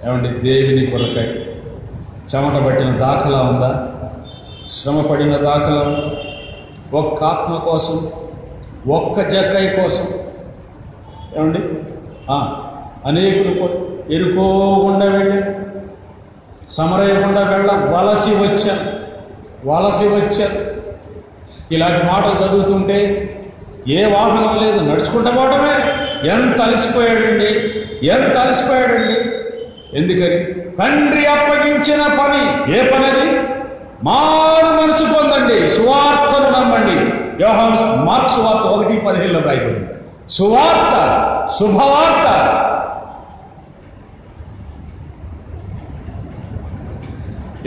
Speaker 1: ఏమండి? దేవుని కొరకై చెమట పట్టిన దాఖలా ఉందా? శ్రమ పడిన దాఖలా ఉందా? ఒక్క ఆత్మ కోసం ఒక్క జక్కై కోసం. ఏమండి? అనేకులు ఎరుకోకుండా వెళ్ళాం సమరయకుండా వెళ్ళ వలసి వచ్చా వలసి వచ్చా ఇలాంటి మాటలు చదువుతుంటే ఏ వాహనం లేదు. నడుచుకుంటూ పోవడమే ఎంత అలసిపోయాడండి. ఎంత అలసిపోయాడండి. ఎందుకని? తండ్రి అప్పగించిన పని ఏ పనది? మారు మనసు పొందండి. సువార్తను నమ్మండి. వ్యవహారం మార్క్ సువార్త ఒకటి పదిహేనులో రాయబడింది. సువార్త శుభవార్త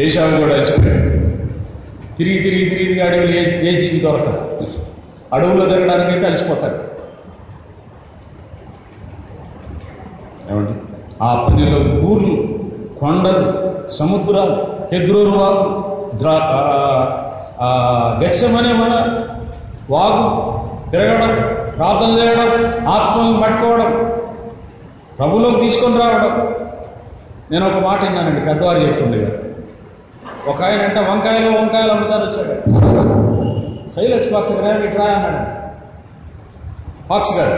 Speaker 1: దేశాలు కూడా అలసిపోయాడు తిరిగి తిరిగి తిరిగి అడవులు ఏ ఏ జీవి దొరకదు. అడవుల్లో తిరగడానికి కలిసిపోతాడు ఏమండి? ఆ పనిలో ఊర్లు కొండలు సముద్రాలు కెద్రూరు వాగు ద్రా గస్యమనే మన వాగు తిరగడం ప్రార్థన చేయడం ఆత్మలను పట్టుకోవడం ప్రభులోకి తీసుకొని రావడం. నేను ఒక మాట విన్నానండి పెద్దవారు చెప్తుండేవారు. ఒక ఆయన అంటే వంకాయలు వంకాయలు అమ్ముతారు వచ్చాడు శైలస్ పాక్స్ గారు ఇట్రా అన్నాడు. పాక్స్ గారు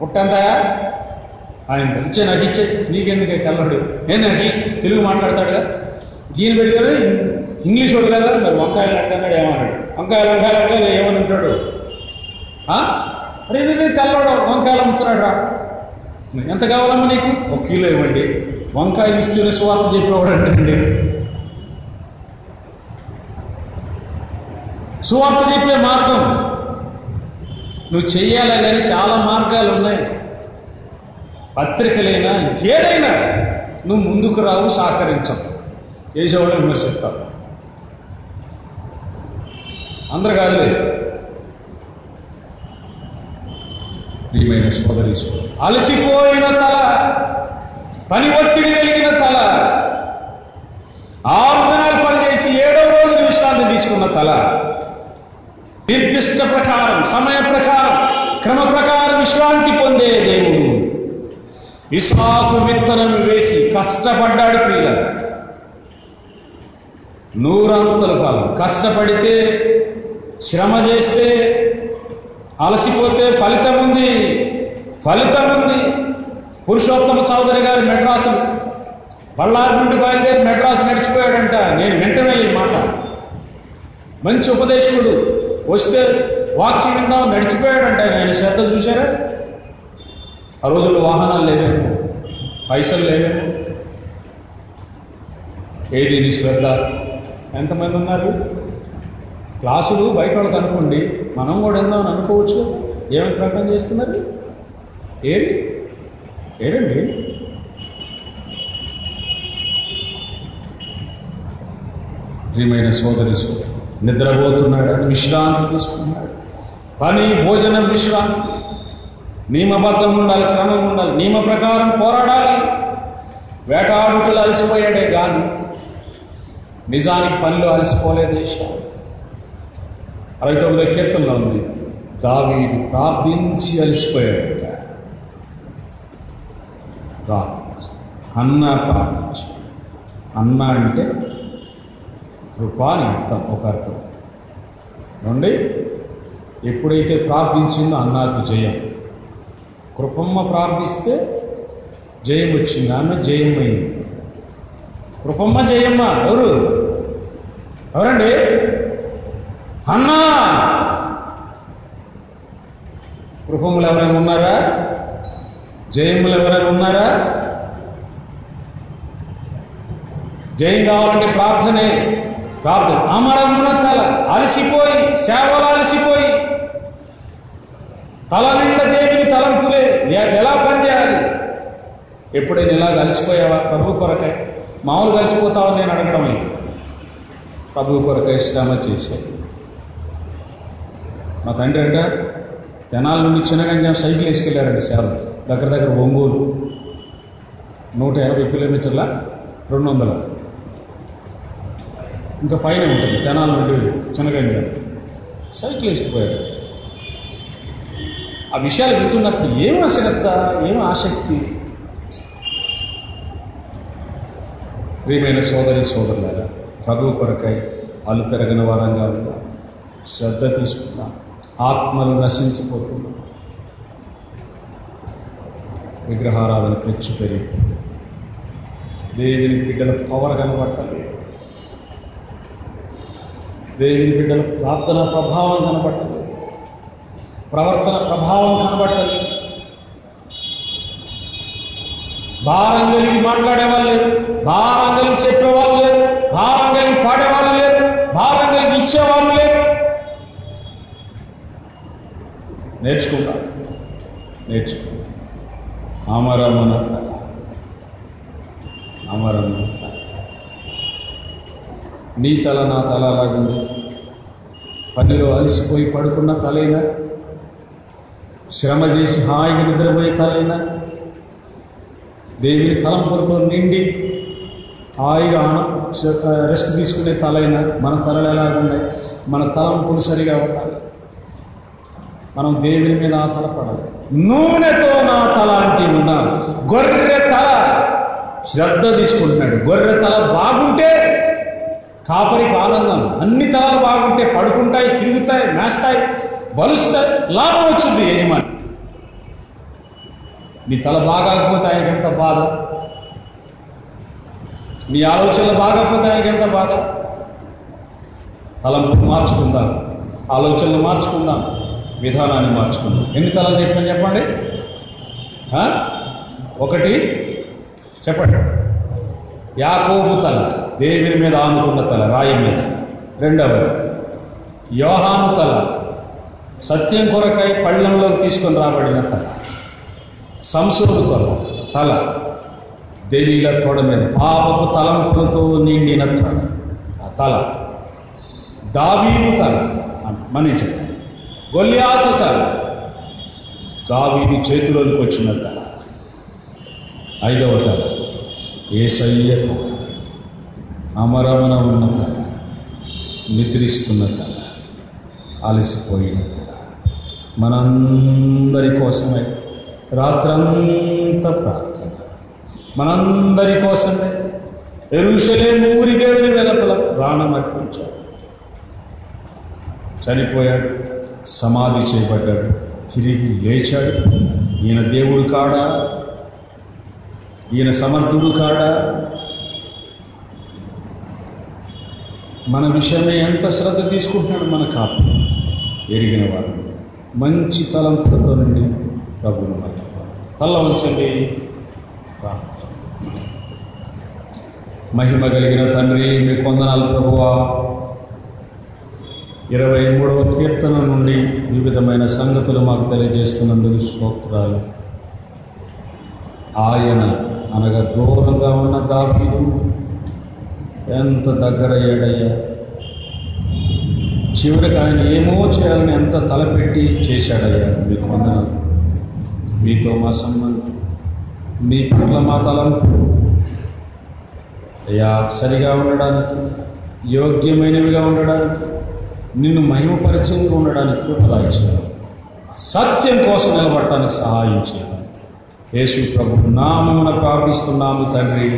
Speaker 1: పుట్టంతాయా ఆయన ఇచ్చే నాకు ఇచ్చే నీకెందుకు తెల్లడు నేను తెలుగు మాట్లాడతాడుగా గీని పెట్టి కదా? ఇంగ్లీష్ వాడు కదా? మరి వంకాయలు అంటున్నాడు ఏమన్నాడు? వంకాయలు వంకాయలు అంటే ఏమని ఉంటాడు ఆ? అరే నేను తెల్లవాడు వంకాయలు అమ్ముతున్నాడు రా. ఎంత కావాలమ్మా నీకు? ఒక కిలో ఇవ్వండి. వంకాయలు ఇస్తూనే స్వార్థ చెప్పేవాడు అంటే సువార్త చెప్పే మార్గం. నువ్వు చెయ్యాలి కానీ చాలా మార్గాలు ఉన్నాయి. పత్రికలైనా ఏదైనా నువ్వు ముందుకు రావు సహకరించవు. చేసేవాళ్ళు విమర్శిస్తావు అందరు కాదులే ప్రియమైన సోదరి అలసిపోయిన తల పని ఒత్తిడి కలిగిన తల ఆరు దినాలు పనిచేసి ఏడవ రోజు విశ్రాంతి తీసుకున్న తల నిర్దిష్ట ప్రకారం సమయ ప్రకారం క్రమ ప్రకారం విశ్రాంతి పొందే దేవుడు. ఇసాకు విత్తనం వేసి కష్టపడ్డాడు ప్రియుల నూరంతల ఫలం. కష్టపడితే శ్రమ చేస్తే అలసిపోతే ఫలితం ఉంది. ఫలితం ఉంది. పురుషోత్తమ చౌదరి గారు మెడ్రాసు బళ్ళారి నుండి బయలుదేరి మెడ్రాసు నడిచిపోయాడంట. నేను వెంటనే ఈ మాట. మంచి ఉపదేశకుడు. వస్తే వాక్యం విందాం నడిచిపోయాడంట ఆయన. శ్రద్ధ చూశారా? ఆ రోజుల్లో వాహనాలు లేవేమో పైసలు లేవేమో. ఏది నీ శ్రద్ధ? ఎంతమంది ఉన్నారు? క్లాసులు బయట వాళ్ళకి అనుకోండి. మనం కూడా ఎందామని అనుకోవచ్చు ఏమని ప్రకటన చేస్తున్నారు? ఏది? ఏడండి? ప్రియమైన సోదరి సోదరు నిద్రపోతున్నాడు విశ్రాంతి తీసుకున్నాడు. పని భోజనం విశ్రాంతి. నియమబద్ధం ఉండాలి క్రమం ఉండాలి నియమ ప్రకారం పోరాడాలి. వేటాడుకులు అలసిపోయాడే కానీ నిజానికి పనిలో అలసిపోలేదు దేశం అరవై తొమ్మిదో కీర్తనలో ఉంది దావీదు ప్రార్థించి అలసిపోయాడట. ప్రార్థించి. అన్న ప్రార్థించి. అన్న అంటే కృప అని ఒక అర్థం. నుండి ఎప్పుడైతే ప్రార్థించిందో అన్నాకు జయం. కృపమ్మ ప్రార్థిస్తే జయం వచ్చింది. ఆమె జయమైంది. కృపమ్మ జయమ్మ ఎవరు? ఎవరండి? అన్నా! కృపములు ఎవరైనా ఉన్నారా? జయములు ఎవరైనా ఉన్నారా? జయం కావాలంటే ప్రార్థనే. కాబట్టి అమరమున తల అలసిపోయి సేవలు అలసిపోయి తల నిండా దేవుని తలంపులే. ఎలా పనిచేయాలి? ఎప్పుడైనా ఇలా కలిసిపోయావా? ప్రభు కొరకై. మామూలుగా కలిసిపోతావు నేను అడగడం అయింది ప్రభు కొరకై శ్రమ చేసేది మా తండ్రి అంట తెనాల నుండి చిన్నగంజాం సైకిల్ వేసుకెళ్ళారండి సేవలు దగ్గర దగ్గర ఒంగోలు. నూట యాభై కిలోమీటర్ల రెండు వందల. ఇంకా పైన ఉంటుంది తెనాల నుండి చిన్నగంజాం సైకిల్ వేసుకుపోయాడు. ఆ విషయాలు వింటున్నప్పుడు ఏం అశ్రద్ధ ఏం ఆసక్తి? ప్రియమైన సోదరి సోదరులారా ప్రభు కొరకై అలు పెరగని వారంగా ఉన్నాం శ్రద్ధ తీసుకున్నాం ఆత్మలు నశించిపోతున్నాం. విగ్రహారాధన పెంచు పెరిగి దేవుని బిడ్డల పవర్ కనబట్టాలి దేవుని బిడ్డల ప్రార్థన ప్రభావం కనబట్టాలి ప్రవర్తన ప్రభావం కనబట్టాలి భారం కలిగి మాట్లాడేవాళ్ళు లేరు. భారం కలిగి చెప్పేవాళ్ళు లేరు. భారం కలిగి పాడేవాళ్ళు లేరు. భారం కలిగి ఇచ్చేవాళ్ళు లేరు. నేర్చుకుంటా. నేర్చుకుంటా. అమరమన కళ నీ తల నా తల అలాగుంది. పనిలో అలసిపోయి పడుకున్న తలైనా శ్రమ చేసి హాయిగా నిద్రపోయే తలైనా దేవుని తలంపులతో నిండి హాయిగా రెస్ట్ తీసుకునే తలైనా మన తలలు ఎలాగున్నాయి? మన తలంపులు సరిగా ఉండాలి. మనం దేవుని మీద ఆధారపడాలి నూనెతో నా తల అంటే ఉన్నారు గొర్రె తల శ్రద్ధ తీసుకుంటున్నాడు. గొర్రె తల బాగుంటే కాపరికి ఆనందం అన్ని తలలు బాగుంటే పడుకుంటాయి తిరుగుతాయి మేస్తాయి బలుస్తాయి లాభం వచ్చింది యజమాని. నీ తల బాగాకపోతే ఆయనకి ఎంత బాధ? నీ ఆలోచనలు బాగాకపోతే ఆయనకి ఎంత బాధ? తలంపు మార్చుకుందాం ఆలోచనలు మార్చుకుందాం విధానాన్ని మార్చుకుందాం. ఎన్ని తలలు చెప్పని చెప్పండి? ఒకటి చెప్పండి. యాకోబు తల దేవుని మీద ఆనుకున్న తల రాయి మీద. రెండవది యోహాను తల సత్యం కొరకై పళ్ళంలోకి తీసుకొని రాబడిన తల. సంసోదు తల తల. దేవీల తోడ మీద పాపపు తలంపులతో నిండిన తల ఆ తల. దావీదు తల మన్నించండి. గొల్యాతు తల దావీదు చేతిలోకి వచ్చిన తల. ఐదవ తల. ఏసయ్య తల అమరమన ఉన్న తల నిద్రిస్తున్న తల అలసిపోయిన తల మనందరి కోసమే రాత్రంతా ప్రార్థన. మనందరి కోసమే ఎరుషలే ఊరికే వెలపల ప్రాణం అర్పించాడు. చనిపోయాడు సమాధి చేయబడ్డాడు తిరిగి లేచాడు. ఈయన దేవుడు కాడా? ఈయన సమర్థుడు కాడా? మన విషయమే ఎంత శ్రద్ధ తీసుకుంటున్నాడు మన కాపు? ఎరిగిన వారు. మంచి తలంపులతో నుండి ప్రభువును మర్చిపోవాలి. తల్ల ఉంచండి మహిమ కలిగిన తండ్రి మీ కొందనాలు ప్రభువా. ఇరవై మూడవ కీర్తన నుండి వివిధమైన సంగతులు మాకు తెలియజేస్తున్నందుకు స్తోత్రాలు. ఆయన అనగా దూరంగా ఉన్న దావీదు. ఎంత దగ్గర ఏడయ్యా? చివరికి ఆయన ఏమో చేయాలని ఎంత తలపెట్టి చేశాడయ్యా? మీకు వందనాలు. మీతో మా సంబంధం మీ పట్ల మా తలంపు అయ్యా సరిగా ఉండడానికి యోగ్యమైనవిగా ఉండడానికి నిన్ను మహిమపరిచయంగా ఉండడానికి కృపలాయించారు సత్యం కోసం నిలబడటానికి సహాయం చేయాలి యేసు ప్రభు నామమున ప్రార్థిస్తున్నాము తండ్రి.